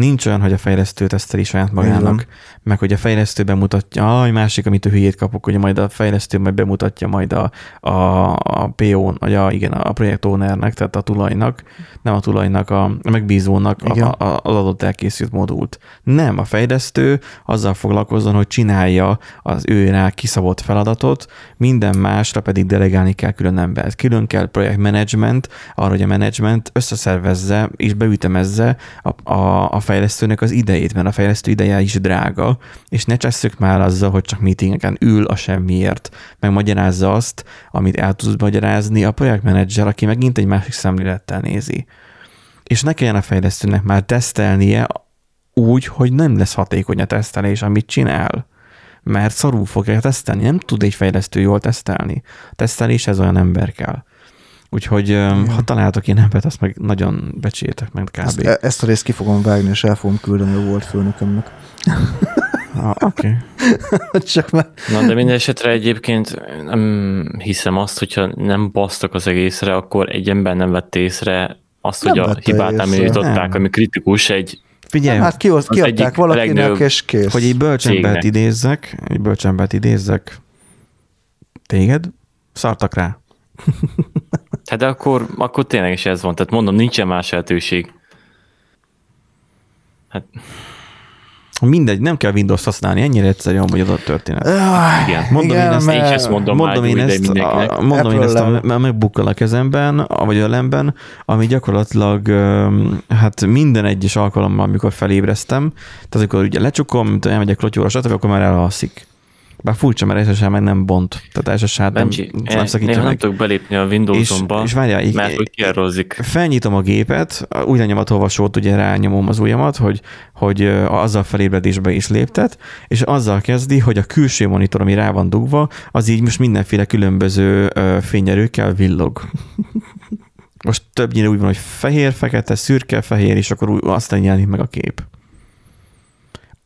Nincs olyan, hogy a fejlesztő teszteli saját magának, meg hogy a fejlesztő bemutatja, aj, másik, amit a hülyét kapok, hogy majd a fejlesztő majd bemutatja majd a, a, a PO, vagy a, igen, a projekt ownernek, tehát a tulajnak, nem a tulajnak, a, a megbízónak Igen. a, a, az adott elkészült modult. Nem, a fejlesztő azzal foglalkozzon, hogy csinálja az ő rá kiszabott feladatot, minden másra pedig delegálni kell külön embert. Külön kell projektmenedzsment, arra, hogy a menedzsment összeszervezze és beütemezze a, a, a fejlesztőnek az idejét, mert a fejlesztő ideje is drága, és ne csesszük már azzal, hogy csak meetingeken ül a semmiért, meg magyarázza azt, amit el tudsz magyarázni a projektmenedzser, aki megint egy másik szemlélettel nézi. És ne kelljen a fejlesztőnek már tesztelnie úgy, hogy nem lesz hatékony a tesztelés, amit csinál. Mert szarul fogja tesztelni, nem tud egy fejlesztő jól tesztelni. A teszteléshez olyan ember kell. Úgyhogy öm, ha találtok ilyen embert, azt meg nagyon becsüljetek meg Ezt, kb. e- ezt a részt ki fogom vágni, és el fogom küldeni a volt főnökömnek. Ah, Oké. Okay. Csak mert Na, de minden esetre egyébként nem hiszem azt, hogyha nem basztak az egészre, akkor egy ember nem vett észre azt, Nem hogy a hibát észre. említották, Nem. ami kritikus, egy Figyelj, hát ki, az kiadták egyik valakinek, és kész. hogy egy bölcsembert cégnek. idézzek, egy bölcsembert idézzek, téged, szartak rá. Hát de akkor, akkor tényleg is ez van. Tehát mondom, nincsen más lehetőség. Hát Mindegy, nem kell Windows használni, ennyire egyszerű amúgy az a történet. Igen. Mondom én ezt- Én ezt mondom, Mondom én ezt, a, mondom én ezt a, a MacBook-kal a kezemben, vagy a lemben, ami gyakorlatilag hát minden egyes alkalommal, amikor felébreztem, tehát amikor ugye lecsukom, mint elmegyek klotyóra, stb., akkor már elalszik. Bár furcsa, mert SSH meg nem bont. Tehát SSH nem, nem szakítja néha nem meg. tudok belépni a És, Windows-omba, és várjál, így, mert hogy kierrozik. felnyitom a gépet, úgy lenyomat olvasót, ugye rányomom az ujjamat, hogy, hogy azzal felébredésbe is léptet, és azzal kezdi, hogy a külső monitor, ami rá van dugva, az így most mindenféle különböző fényerőkkel villog. Most többnyire úgy van, hogy fehér, fekete, szürke, fehér, és akkor aztán jelenik meg a kép.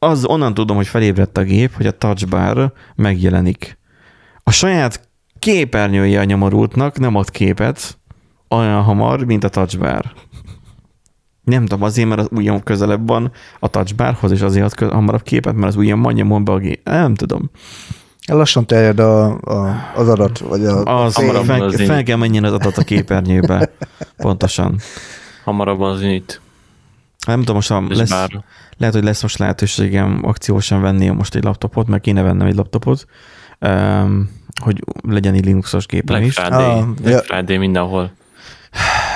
Az onnan tudom, hogy felébredt a gép, hogy a touchbar megjelenik. A saját képernyője a nyomorultnak nem ad képet, olyan hamar, mint a touchbar. Nem tudom, azért, mert az ujjam közelebb van a touchbarhoz, és azért ad hamarabb képet, mert az ujjam ma nyomom be a gép. Nem tudom. Lassan terjed a, a, az adat, vagy a, Az, Hamarabb fel, az fel kell menjen az adat a képernyőbe. Pontosan. Hamarabb az unit. Nem tudom, most lesz, bár lehet, hogy lesz most lehetőségem akciósan venni most egy laptopot, mert kéne vennem egy laptopot, um, hogy legyen egy Linuxos gépen Black is. Friday, Ah, Black ja. Friday mindenhol.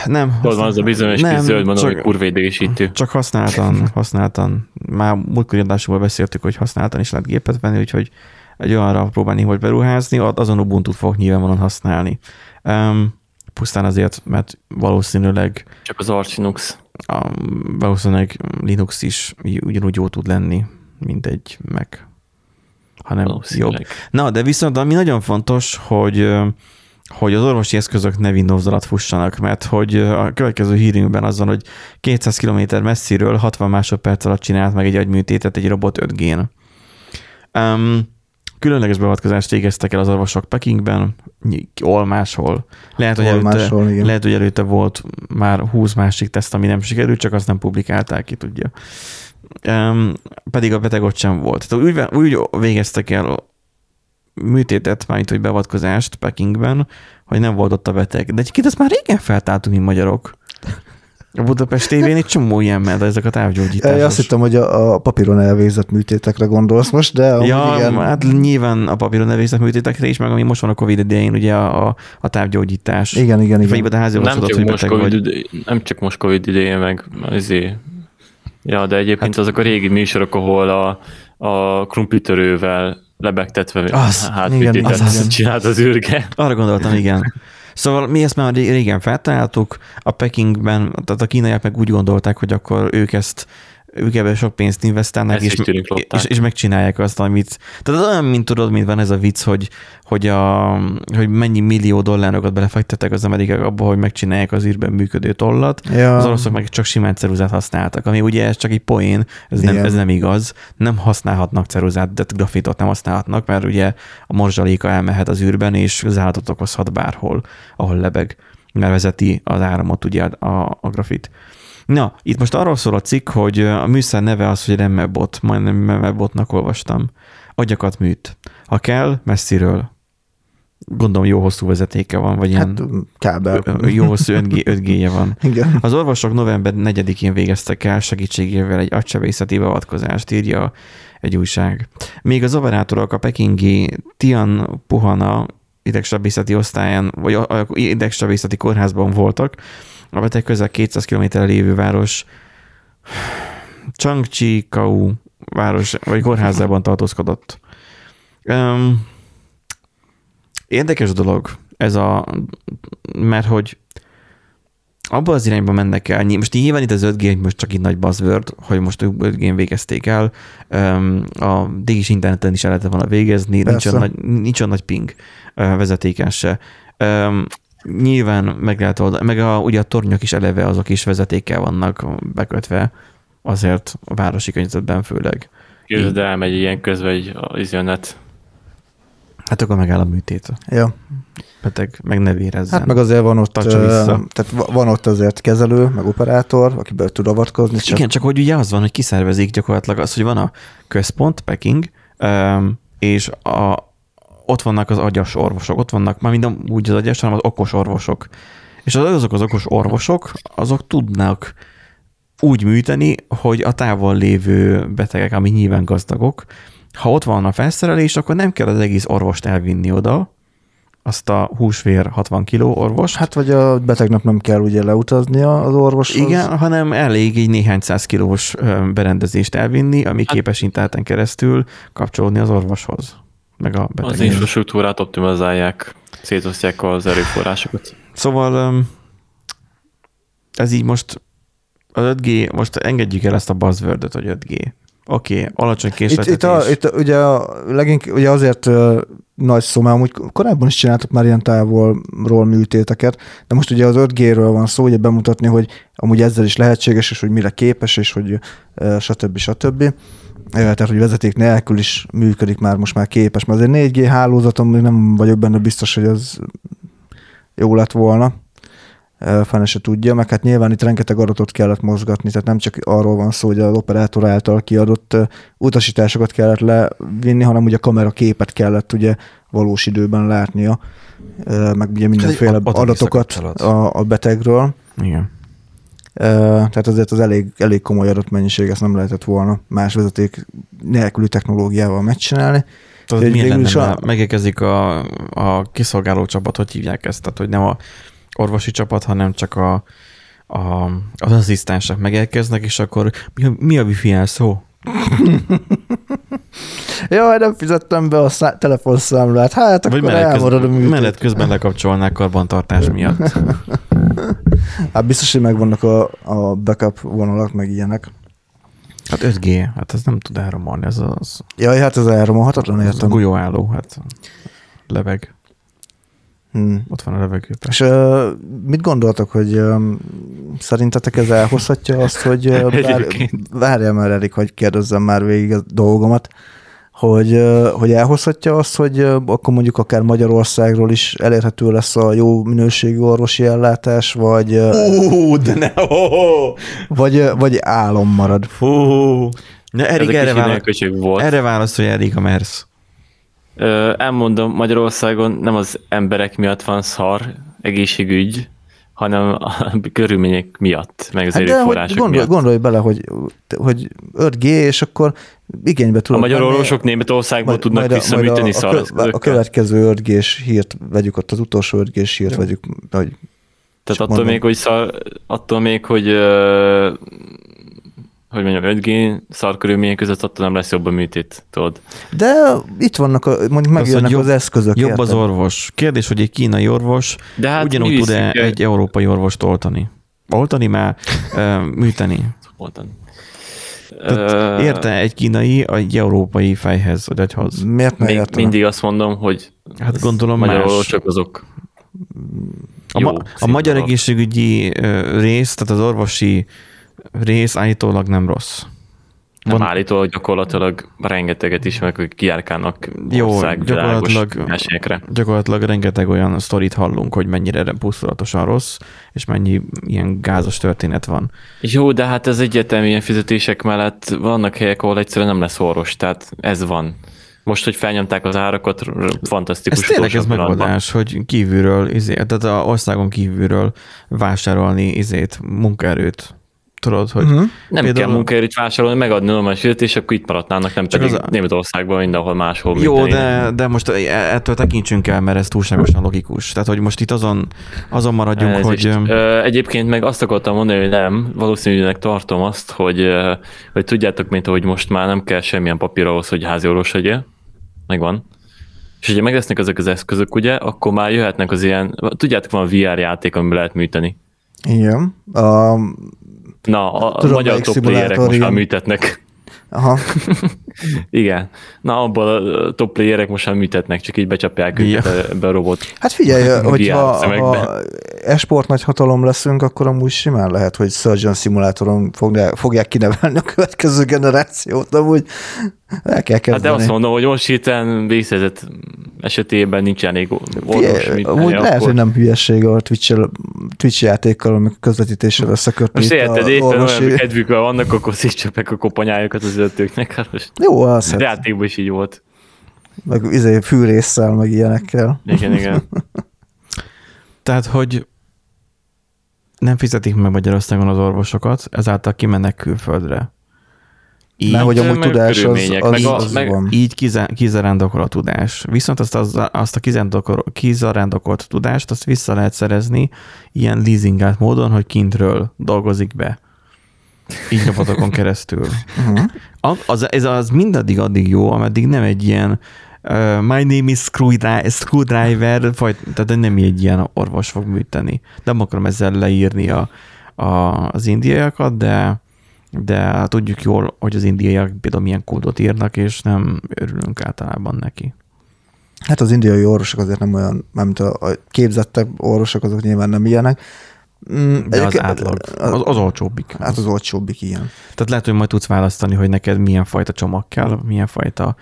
Nem. Tudod, van az a bizonyos Nem, kis zöld mondom, csak- idegesítő. Csak használtan, használtan. Már múltkori adásból beszéltük, hogy használtan is lehet gépet venni, úgyhogy egy olyanra próbálni, hogy beruházni, az- azon Ubuntu-t fogok nyilvánvalóan használni. Um, pusztán azért, mert valószínűleg Csak az Arch Linux. A, valószínűleg Linux is ugyanúgy jó tud lenni, mint egy Mac, hanem jobb. Na, de viszont ami nagyon fontos, hogy hogy az orvosi eszközök ne Windows alatt fussanak, mert hogy a következő hírünkben az van, hogy 200 km messziről 60 másodperc alatt csinált meg egy agyműtétet egy robot 5G-n. Um, különleges beavatkozást végeztek el az orvosok Pekingben, hol máshol. Lehet, hogy előtte, máshol, igen. lehet, hogy előtte volt már 20 másik teszt, ami nem sikerült, csak azt nem publikálták ki, tudja. Um, pedig a beteg ott sem volt. Tehát úgy, úgy végeztek el műtétet, mármint hogy beavatkozást Pekingben, hogy nem volt ott a beteg. De egyébként ezt már régen feltáltunk, mi magyarok. A Budapest tévén egy csomó ilyen ment, ezek a Én távgyógyítások. azt hittem, hogy a, a papíron elvégzett műtétekre gondolsz most, de Ja, igen. hát nyilván a papíron nevészek műtétekre is, meg ami most van a Covid idején, ugye a, a, a távgyógyítás. Igen, igen, igen. Fenybe, de házi Nem csak, hogy most COVID vagy. ide, nem csak most Covid idején, meg azért. Ja, de egyébként hát, azok a régi műsorok, ahol a, a krumplitörővel lebegtetve Az, hát igen, az, az. csinált az űrge. Arra gondoltam, igen. Szóval mi ezt már ré- régen feltaláltuk, a Pekingben, tehát a kínaiak meg úgy gondolták, hogy akkor ők ezt ők ebben sok pénzt investálnak, Ezt és, és, és, megcsinálják azt, amit... Tehát az olyan, mint tudod, mint van ez a vicc, hogy, hogy, a, hogy mennyi millió dollárokat belefektettek az amerikák abba, hogy megcsinálják az űrben működő tollat, Ja. az oroszok meg csak simán ceruzát használtak, ami ugye ez csak egy poén, ez nem, Igen. ez nem igaz. Nem használhatnak ceruzát, de grafitot nem használhatnak, mert ugye a morzsaléka elmehet az űrben, és záratot okozhat bárhol, ahol lebeg, mert vezeti az áramot ugye a, a grafit. Na, itt most arról szól a cikk, hogy a műszer neve az, hogy Remmebot, majdnem Remmebotnak olvastam. Agyakat műt. Ha kell, messziről. Gondolom jó hosszú vezetéke van, vagy ilyen Hát kábel. ö- ö- jó hosszú 5G, 5G-je van. Igen. Az orvosok november 4-én végeztek el segítségével egy agysebészeti beavatkozást, írja egy újság. Még az operátorok a pekingi Tian Puhana idegsebészeti osztályán, vagy idegsebészeti kórházban voltak. A beteg közel 200 km lévő város Changchi-Kau város, vagy kórházában tartózkodott. Um, érdekes dolog ez a, mert hogy abba az irányba mennek el. Most nyilván itt az 5G hogy most csak itt nagy buzzword, hogy most 5G-n végezték el. A digis interneten is el lehetett volna végezni, nincs olyan, nagy, nincs olyan nagy ping vezetéken se. Nyilván meg lehet oldani, meg a, ugye a tornyok is eleve azok is vezetékkel vannak bekötve, azért a városi környezetben főleg. Képzeld, el, elmegy ilyen közben egy az net. Hát akkor megáll a műtét. Ja. Beteg meg ne vérezzen. Hát meg azért van ott, Tartsa ö, vissza. tehát va- van ott azért kezelő, meg operátor, aki be tud avatkozni. Csak Igen, csak hogy ugye az van, hogy kiszervezik gyakorlatilag az, hogy van a központ, Peking, és a, ott vannak az agyas orvosok, ott vannak már mind úgy az agyas, hanem az okos orvosok. És az, azok az okos orvosok, azok tudnak úgy műteni, hogy a távol lévő betegek, ami nyilván gazdagok, ha ott van a felszerelés, akkor nem kell az egész orvost elvinni oda, azt a húsvér 60 kiló orvos. Hát vagy a betegnek nem kell ugye leutaznia az orvoshoz. Igen, hanem elég egy néhány száz kilós berendezést elvinni, ami hát, képes interneten keresztül kapcsolódni az orvoshoz. Meg a beteghez. Az infrastruktúrát optimalizálják, szétosztják az erőforrásokat. Szóval ez így most az 5G, most engedjük el ezt a buzzword hogy 5G. Oké, okay, alacsony készletetés. Itt, itt, a, itt ugye, a, legink, ugye azért uh, nagy szó, mert amúgy korábban is csináltak már ilyen távolról műtéteket, de most ugye az 5G-ről van szó, ugye bemutatni, hogy amúgy ezzel is lehetséges, és hogy mire képes, és hogy uh, stb. stb. Tehát, hogy vezeték nélkül is működik már, most már képes, mert azért 4G hálózatom, nem vagyok benne biztos, hogy az jó lett volna fene se tudja, meg hát nyilván itt rengeteg adatot kellett mozgatni, tehát nem csak arról van szó, hogy az operátor által kiadott utasításokat kellett levinni, hanem ugye a kamera képet kellett ugye valós időben látnia, meg ugye mindenféle adatokat a, a betegről. Igen. Tehát azért az elég, elég komoly adatmennyiség, ezt nem lehetett volna más vezeték nélküli technológiával megcsinálni. Tehát milyen lenne, a... megérkezik a, a kiszolgáló csapat, hogy hívják ezt, tehát hogy nem a orvosi csapat, hanem csak a, a, az asszisztensek megérkeznek, és akkor mi a, mi a wifi szó? Jaj, nem fizettem be a szá- telefonszámlát. Hát akkor Vagy elmarad a műtét. Menet közben lekapcsolnák karbantartás miatt. hát biztos, hogy megvannak a, a backup vonalak, meg ilyenek. Hát 5G, hát ez nem tud elromolni, ez az... Jaj, hát ez elromolhatatlan, értem. Ez a gulyóálló, hát leveg. Hmm. Ott van a levegőben. És uh, mit gondoltok, hogy um, szerintetek ez elhozhatja azt, hogy uh, várjál már elég, hogy kérdezzem már végig a dolgomat, hogy, hogy elhozhatja azt, hogy akkor mondjuk akár Magyarországról is elérhető lesz a jó minőségű orvosi ellátás, vagy uh, de ne, oh, vagy, vagy álom marad. Hú, ne, Erik, erre, válasz, erre válaszolja Erik a Mersz. Ö, elmondom, Magyarországon nem az emberek miatt van szar egészségügy, hanem a körülmények miatt, meg az hát erőforrások gondolj, miatt. Gondolj bele, hogy, hogy 5G, és akkor igénybe tudod A magyar orvosok Németországból majd, tudnak majd visszaműteni a, a, a, a következő 5 hírt vegyük, ott az utolsó 5 hírt vegyük, hogy tehát attól még, hogy szar, attól még, hogy hogy mondjam, 5G szarkörülmények között attól nem lesz jobb a műtét, tudod. De itt vannak, a, mondjuk megjönnek az, az eszközök. Jobb érted? az orvos. Kérdés, hogy egy kínai orvos De hát ugyanúgy tud-e egy európai orvost oltani? Oltani már, műteni. Oltani. Tehát érte egy kínai egy európai fejhez, vagy agyhoz? Miért nem Még mindig azt mondom, hogy hát gondolom magyar csak azok a, jó, ma, a magyar egészségügyi rész, tehát az orvosi rész állítólag nem rossz. Nem Van... állítólag gyakorlatilag rengeteget ismerek, hogy kiárkálnak Jó, gyakorlatilag, esélyekre. gyakorlatilag rengeteg olyan sztorit hallunk, hogy mennyire pusztulatosan rossz, és mennyi ilyen gázos történet van. Jó, de hát ez egyetem ilyen fizetések mellett vannak helyek, ahol egyszerűen nem lesz orvos, tehát ez van. Most, hogy felnyomták az árakat, fantasztikus. Ez tényleg ez megoldás, hogy kívülről, izé, tehát a országon kívülről vásárolni izét, munkaerőt Tudod, hogy uh-huh. Nem például... kell munkaerőt vásárolni, megadni normális és akkor itt maradnának, nem Csak pedig az... Németországban, mindenhol máshol. Jó, de, de most e- ettől tekintsünk el, mert ez túlságosan logikus. Tehát, hogy most itt azon, azon maradjunk, ez hogy... Ö, egyébként meg azt akartam mondani, hogy nem, valószínűleg tartom azt, hogy, hogy tudjátok, mint hogy most már nem kell semmilyen papír ahhoz, hogy házi orvos legyél. Megvan. És hogyha meglesznek ezek az eszközök, ugye, akkor már jöhetnek az ilyen, tudjátok, van VR játék, amiben lehet műteni. Igen. A Na, a Tudom, magyar top most már műtetnek. Aha. Igen. Na, abban a top playerek most már műtetnek, csak így becsapják őket ja. ebbe a robot. Hát figyelj, hogyha ha esport nagy hatalom leszünk, akkor amúgy simán lehet, hogy Surgeon Simulatoron fogják, fogják kinevelni a következő generációt, amúgy el kell kezdeni. Hát de azt mondom, hogy most hirtelen vészhelyzet esetében nincs elég orvos. Amúgy akkor... lehet, hogy nem hülyeség a Twitch, Twitch játékkal, amikor közvetítéssel összekötni. Most érted, éppen orvosi... olyan kedvük vannak, akkor szétcsapják a kopanyájukat az öltőknek. Hát Jó, az. Hát. Játékban is így volt. Meg izé, fűrészsel, meg ilyenekkel. Igen, igen. Tehát, hogy nem fizetik meg Magyarországon az orvosokat, ezáltal kimennek külföldre. Így, Mert hogy amúgy meg tudás az, az, meg a- az meg- van. így kiza- kizarándokol a tudás. Viszont azt, az, azt a kizarándokol, kizarándokolt tudást, azt vissza lehet szerezni ilyen leasingált módon, hogy kintről dolgozik be. Így robotokon keresztül. Uh-huh. Az, ez az mindaddig addig jó, ameddig nem egy ilyen uh, my name is screwdri- screwdriver, vagy, tehát nem egy ilyen orvos fog műteni. Nem akarom ezzel leírni a, a, az indiaiakat, de de tudjuk jól, hogy az indiaiak például milyen kódot írnak, és nem örülünk általában neki. Hát az indiai orvosok azért nem olyan, mint a, a képzettebb orvosok, azok nyilván nem ilyenek. Mm, De az átlag, az, az olcsóbbik. Hát az olcsóbbik, ilyen. Tehát lehet, hogy majd tudsz választani, hogy neked milyen fajta csomag kell, milyen fajta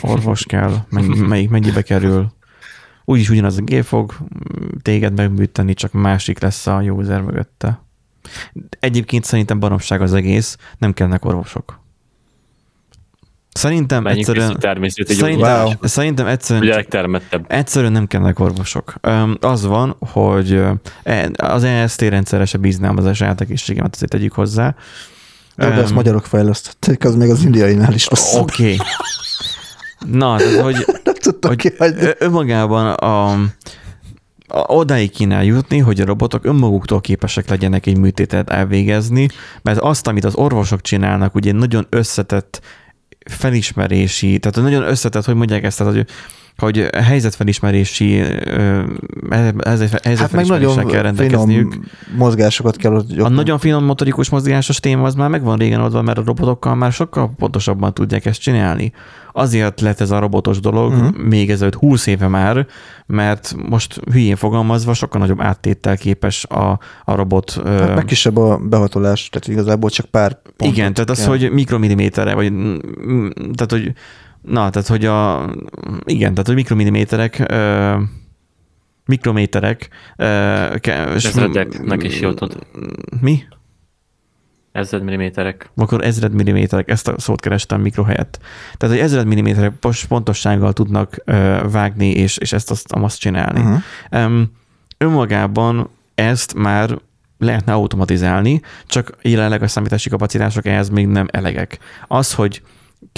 orvos kell, melyik mennyibe kerül. Úgyis ugyanaz a gép fog téged megműteni, csak másik lesz a user mögötte. Egyébként szerintem baromság az egész, nem kellnek orvosok. Szerintem Menjünk egyszerűen, természeti szerintem, Wow. szerintem Ugye egyszerűen, legtermettebb. egyszerűen nem kellnek orvosok. Az van, hogy e- az EST rendszerre se bíznám az a saját egészségemet, azért tegyük hozzá. Jó, de ezt magyarok fejlesztették, az még az indiainál is rosszabb. Oké. Okay. Na, tehát, hogy, Nem tudtam hogy kihagyni. önmagában a, a, odáig kéne jutni, hogy a robotok önmaguktól képesek legyenek egy műtétet elvégezni, mert azt, amit az orvosok csinálnak, ugye nagyon összetett felismerési, tehát nagyon összetett, hogy mondják ezt, tehát, hogy hogy helyzetfelismerési helyzetfelismeréssel Hát meg nagyon kell finom rendelkezniük. mozgásokat kell ott A nagyon finom motorikus mozgásos téma az már megvan régen oldva, mert a robotokkal már sokkal pontosabban tudják ezt csinálni. Azért lett ez a robotos dolog uh-huh. még ezelőtt 20 éve már, mert most hülyén fogalmazva sokkal nagyobb áttéttel képes a, a robot. Hát meg kisebb a behatolás, tehát igazából csak pár igen, tehát az, kell. hogy mikromilliméterre, vagy tehát, hogy na, tehát, hogy a, igen, tehát, hogy mikromilliméterek ö, mikrométerek ö, ke, Ezredeknek is jól tud. Mi? Ezred milliméterek. akkor ezred milliméterek, ezt a szót kerestem mikro helyett. Tehát, hogy ezred milliméterek pontossággal tudnak ö, vágni, és, és ezt azt, azt csinálni. Uh-huh. Um, önmagában ezt már lehetne automatizálni, csak jelenleg a számítási kapacitások ehhez még nem elegek. Az, hogy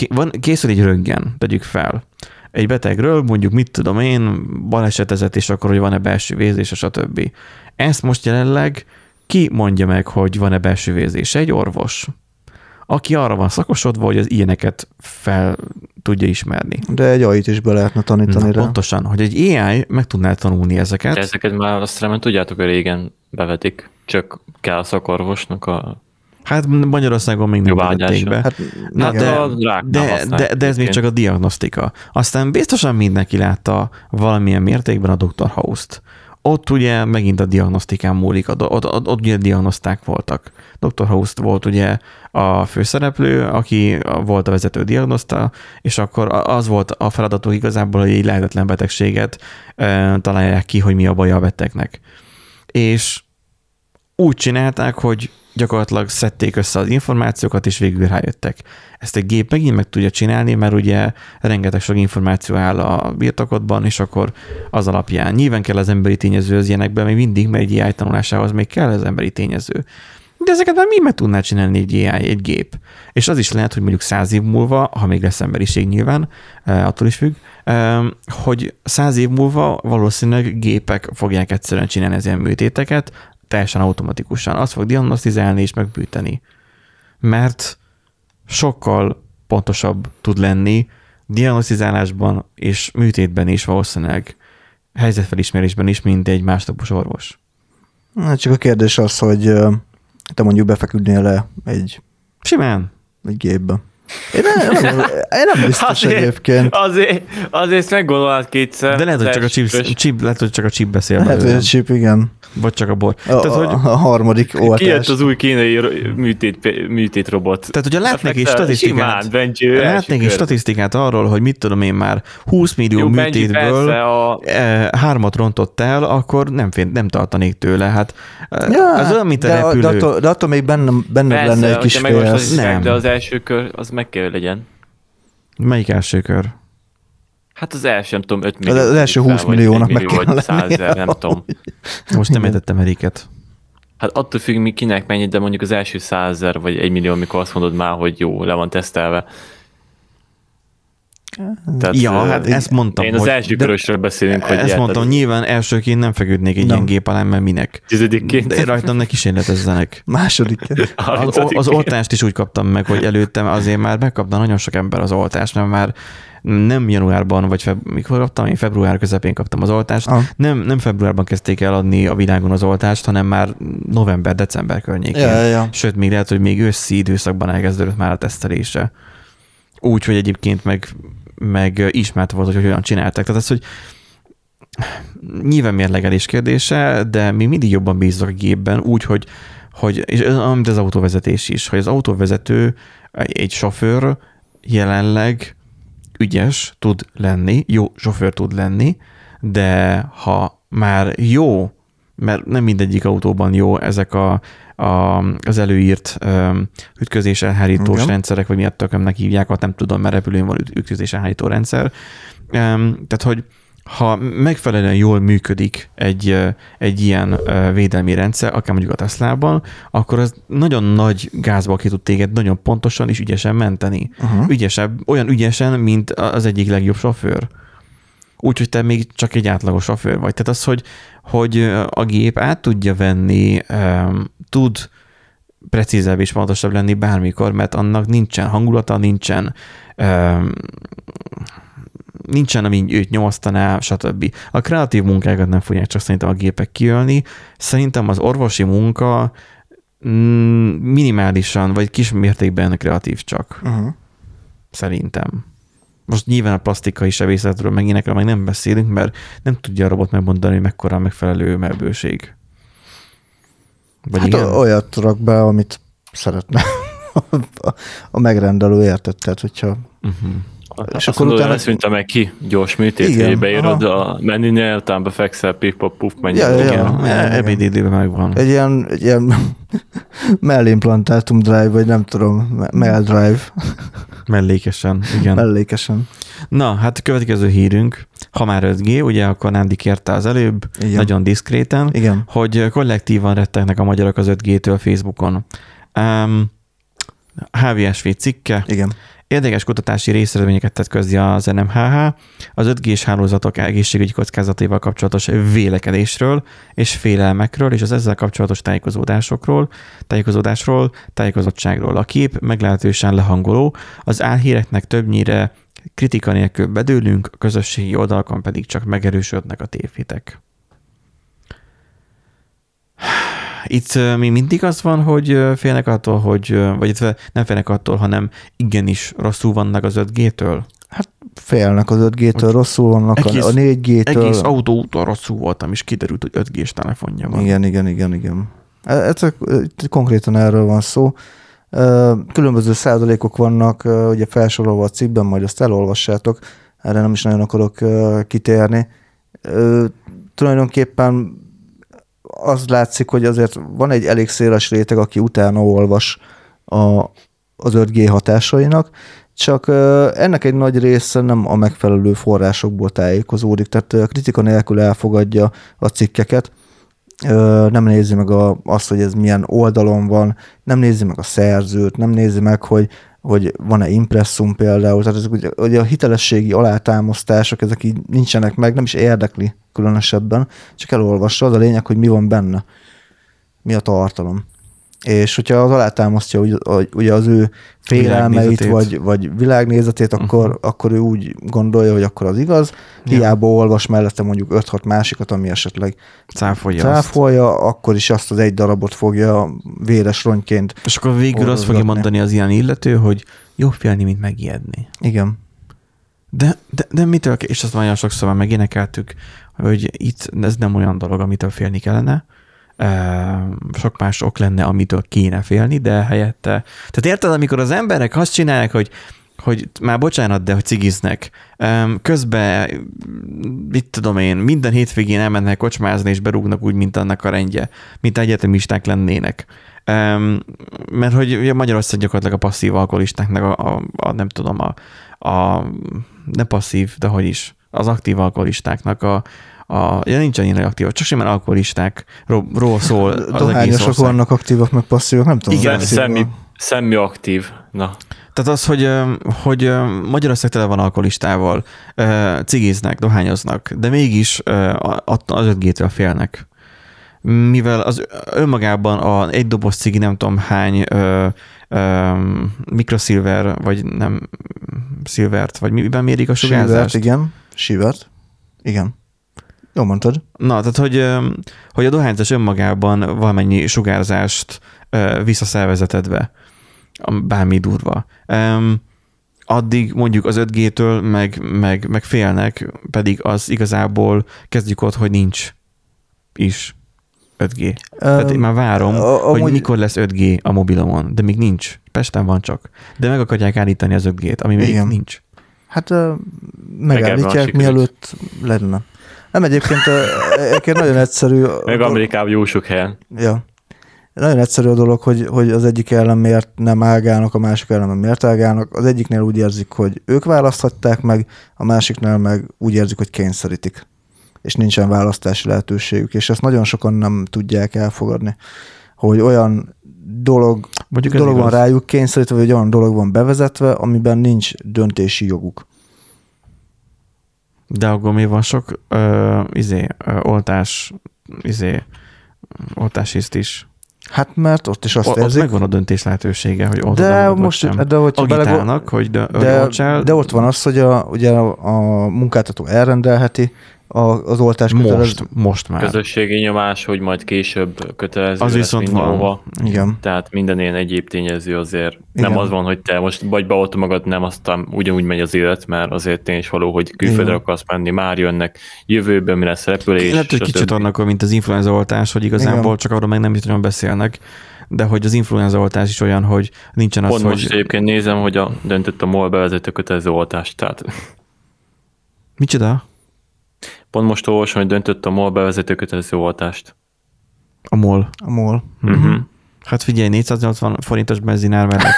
van, készül egy röntgen, tegyük fel, egy betegről, mondjuk mit tudom én, balesetezett, és akkor, hogy van-e belső vézés, stb. Ezt most jelenleg ki mondja meg, hogy van-e belső vézés? Egy orvos, aki arra van szakosodva, hogy az ilyeneket fel tudja ismerni. De egy AI-t is be lehetne tanítani Na, rá. pontosan, hogy egy AI meg tudná tanulni ezeket. De ezeket már azt remélem tudjátok, hogy régen bevetik, csak kell a szakorvosnak a Hát Magyarországon még nem vezették be. Hát, Na, de, de, de, de ez még csak a diagnosztika. Aztán biztosan mindenki látta valamilyen mértékben a Dr. House-t. Ott ugye megint a diagnosztikán múlik, ott, ott, ott, ott ugye diagnoszták voltak. Dr. House volt ugye a főszereplő, aki volt a vezető diagnoszta, és akkor az volt a feladatuk igazából, hogy egy lehetetlen betegséget e, találják ki, hogy mi a baja a betegnek. És úgy csinálták, hogy gyakorlatilag szedték össze az információkat, és végül rájöttek. Ezt egy gép megint meg tudja csinálni, mert ugye rengeteg sok információ áll a birtokodban, és akkor az alapján nyilván kell az emberi tényező az ilyenekben, még mindig, mert egy AI tanulásához még kell az emberi tényező. De ezeket már mi meg tudná csinálni egy AI, egy gép. És az is lehet, hogy mondjuk száz év múlva, ha még lesz emberiség nyilván, eh, attól is függ, eh, hogy száz év múlva valószínűleg gépek fogják egyszerűen csinálni az ilyen műtéteket, teljesen automatikusan. Azt fog diagnosztizálni és megbűteni. Mert sokkal pontosabb tud lenni diagnosztizálásban és műtétben is valószínűleg helyzetfelismerésben is, mint egy másnapos orvos. Hát csak a kérdés az, hogy te mondjuk befeküdnél le egy, Simán. egy gépbe. Én nem, nem, én nem biztos egyébként. Azért, azért meggondolnád kétszer. De lehet, hogy csak a chip, chip, lehet, hogy csak a chip beszél Lehet, hogy egy chip, igen. Vagy csak a bor. A, Tehát, hogy, a, a harmadik Kijött oltás. az új kínai műtét, műtét robot. tehát hogyha látnék egy statisztikát, Simán, Benji, látnék egy statisztikát arról, hogy mit tudom én már 20 millió Jó, műtétből a, eh, hármat rontott el, akkor nem, fél, nem tartanék tőle. Hát ja, Ja, az olyan, mint a de, repülő. de, attól, de attól még benne, benne persze, lenne egy kis a statisztikák, Nem. de az első kör, az meg kell, hogy legyen. Melyik első kör? Hát az első, nem tudom, 5 millió. Az első fel, 20 vagy milliónak 1 meg millió, kell vagy 100 ezer, nem tudom. Most nem értettem Eriket. Hát attól függ, mi kinek mennyi, de mondjuk az első százezer vagy egy millió, amikor azt mondod már, hogy jó, le van tesztelve. Tehát, ja, hát ezt mondtam. Én az első körösről beszélünk, hogy Ezt mondtam, az... nyilván elsőként nem feküdnék egy ilyen gép alá, mert minek. Tizedikként? De rajtam ne kísérletezzenek. Második. Az, az oltást is úgy kaptam meg, hogy előttem azért már megkapta nagyon sok ember az oltást, mert már nem januárban, vagy feb- mikor kaptam, én február közepén kaptam az oltást. Ah. Nem, nem februárban kezdték el adni a világon az oltást, hanem már november-december környékén. Ja, ja. Sőt, még lehet, hogy még őszi időszakban elkezdődött már a tesztelése. Úgy, hogy egyébként meg, meg ismert volt, hogy hogyan csinálták. Tehát az, hogy nyilván mérlegelés kérdése, de mi mindig jobban bízok a gépben, úgy, hogy, hogy és amit az autóvezetés is, hogy az autóvezető, egy sofőr jelenleg ügyes tud lenni, jó sofőr tud lenni, de ha már jó, mert nem mindegyik autóban jó ezek a, a, az előírt um, ütközés elhárítós Igen. rendszerek, vagy miatt tökömnek hívják, nem tudom, mert repülőn van ütközés elhárító rendszer. Um, tehát, hogy ha megfelelően jól működik egy, egy ilyen védelmi rendszer, akár mondjuk a Tesla-ban, akkor az nagyon nagy gázba ki tud téged nagyon pontosan és ügyesen menteni. Uh-huh. Ügyesebb, olyan ügyesen, mint az egyik legjobb sofőr. Úgyhogy te még csak egy átlagos sofőr vagy. Tehát az, hogy, hogy a gép át tudja venni, tud precízebb és pontosabb lenni bármikor, mert annak nincsen hangulata, nincsen nincsen, ami őt nyomasztaná, stb. A kreatív munkákat nem fogják csak szerintem a gépek kiölni. Szerintem az orvosi munka mm, minimálisan, vagy kis mértékben kreatív csak. Uh-huh. Szerintem. Most nyilván a plastikai sebészetről meg ilyenekről meg nem beszélünk, mert nem tudja a robot megmondani, hogy mekkora a megfelelő melbőség. Vagy hát igen? olyat rak be, amit szeretne a megrendelő értett, tehát hogyha uh-huh. És akkor utána... Mondta meg ki, gyors műtét, igen, hogy beírod aha. a menünél, utána befekszel, pip pop puff, menj. Ja, ja, igen, ja, ebédidőben megvan. Egy ilyen, egy ilyen mellimplantátum drive, vagy nem tudom, mell drive. Mellékesen, igen. Mellékesen. Na, hát a következő hírünk, ha már 5G, ugye akkor Nándi kérte az előbb, igen. nagyon diszkréten, igen. hogy kollektívan rettegnek a magyarok az 5G-től Facebookon. Um, HVSV cikke. Igen. Érdekes kutatási részeredményeket tett közé az NMHH az 5G-s hálózatok egészségügyi kockázataival kapcsolatos vélekedésről és félelmekről és az ezzel kapcsolatos tájékozódásokról, tájékozódásról, tájékozottságról. A kép meglehetősen lehangoló, az álhíreknek többnyire kritika nélkül bedőlünk, a közösségi oldalakon pedig csak megerősödnek a tévhitek itt mi mindig az van, hogy félnek attól, hogy, vagy itt nem félnek attól, hanem igenis rosszul vannak az 5G-től? Hát félnek az 5G-től, rosszul vannak egész, a 4G-től. Egész autóúton rosszul voltam, és kiderült, hogy 5G-s telefonja van. Igen, igen, igen, igen. E, ez, konkrétan erről van szó. Különböző százalékok vannak, ugye felsorolva a cikkben, majd azt elolvassátok, erre nem is nagyon akarok kitérni. Tulajdonképpen az látszik, hogy azért van egy elég széles réteg, aki utána olvas a, az 5G hatásainak, csak ennek egy nagy része nem a megfelelő forrásokból tájékozódik, tehát kritika nélkül elfogadja a cikkeket, nem nézi meg a, azt, hogy ez milyen oldalon van, nem nézi meg a szerzőt, nem nézi meg, hogy hogy van-e impresszum például, tehát ezek ugye, ugye a hitelességi alátámasztások, ezek így nincsenek meg, nem is érdekli különösebben, csak elolvassa, az a lényeg, hogy mi van benne, mi a tartalom. És hogyha az alátámasztja ugye az ő félelmeit, vagy, vagy világnézetét, akkor, uh-huh. akkor ő úgy gondolja, hogy akkor az igaz. Ja. Hiába olvas mellette mondjuk 5-6 másikat, ami esetleg cáfolja, cáfolja akkor is azt az egy darabot fogja véres rongyként. És akkor végül azt fogja mondani az ilyen illető, hogy jobb félni, mint megijedni. Igen. De, de, de mitől, és azt nagyon sokszor már megénekeltük, hogy itt ez nem olyan dolog, amitől félni kellene, sok más ok lenne, amitől kéne félni, de helyette... Tehát érted, amikor az emberek azt csinálják, hogy hogy már bocsánat, de hogy cigiznek. Közben, mit tudom én, minden hétvégén elmennek kocsmázni, és berúgnak úgy, mint annak a rendje, mint egyetemisták lennének. Mert hogy Magyarország gyakorlatilag a passzív alkoholistáknak a, a, a nem tudom, a, a nem passzív, de hogy is, az aktív alkoholistáknak a, a ja, nincsen ilyen aktív, csak simán alkoholistákról szól az Dohányosok vannak aktívak, meg passzívak, nem tudom. Igen, mi Szemmi, van. szemmi aktív. Na, Tehát az, hogy, hogy Magyarország tele van alkoholistával, cigiznek, dohányoznak, de mégis az 5G-től félnek. Mivel az önmagában a egy doboz cigi nem tudom hány ö, ö, mikroszilver, vagy nem szilvert, vagy miben mérik a Sivert, sugárzást? igen. Sivert. Igen. Jó mondtad. Na, tehát hogy, hogy a dohányzás önmagában valamennyi sugárzást visz a szervezetedbe, bármi durva. Um, addig mondjuk az 5G-től meg, meg, meg félnek, pedig az igazából kezdjük ott, hogy nincs is 5G. Tehát én már várom, a- hogy amúgy- mikor lesz 5G a mobilomon, de még nincs. Pesten van csak. De meg akarják állítani az 5G-t, ami még Igen. nincs. Hát megállítják, mielőtt lenne. Nem egyébként, egyébként nagyon egyszerű. meg Amerikában jó sok helyen. Ja. Nagyon egyszerű a dolog, hogy, hogy az egyik ellen miért nem ágálnak, a másik ellen miért ágálnak. Az egyiknél úgy érzik, hogy ők választhatták meg, a másiknál meg úgy érzik, hogy kényszerítik. És nincsen választási lehetőségük. És ezt nagyon sokan nem tudják elfogadni, hogy olyan dolog, Mondjuk dolog van igaz. rájuk kényszerítve, vagy olyan dolog van bevezetve, amiben nincs döntési joguk. De akkor mi van sok ö, izé, ö, oltás, izé, oltásiszt is. Hát mert ott is azt O, ott érzik, megvan a döntés lehetősége, hogy oltod de most, sem. de hogyha belegol- Agitálnak, hogy, de, hogy de, oltsál. de ott van az, hogy a, ugye a, a munkáltató elrendelheti a, az oltás kötelező. most, most már. Közösségi nyomás, hogy majd később kötelező Az lesz viszont van. Igen. Tehát minden ilyen egyéb tényező azért Igen. nem az van, hogy te most vagy beoltod magad, nem, aztán ugyanúgy megy az élet, mert azért tény is való, hogy külföldre Igen. akarsz menni, már jönnek jövőben, mi lesz repülés. Lehet, hogy kicsit annak, mint az influenza oltás, hogy igazából Igen. csak arról meg nem is nagyon beszélnek, de hogy az influenza oltás is olyan, hogy nincsen az, Pont hogy... most egyébként nézem, hogy a döntött a MOL bevezető kötelező oltást, tehát Micsoda? Pont most olvasom, hogy döntött a MOL bevezető kötelező oltást. A MOL. A MOL. Uh-huh. Hát figyelj, 480 forintos benzinár mellett.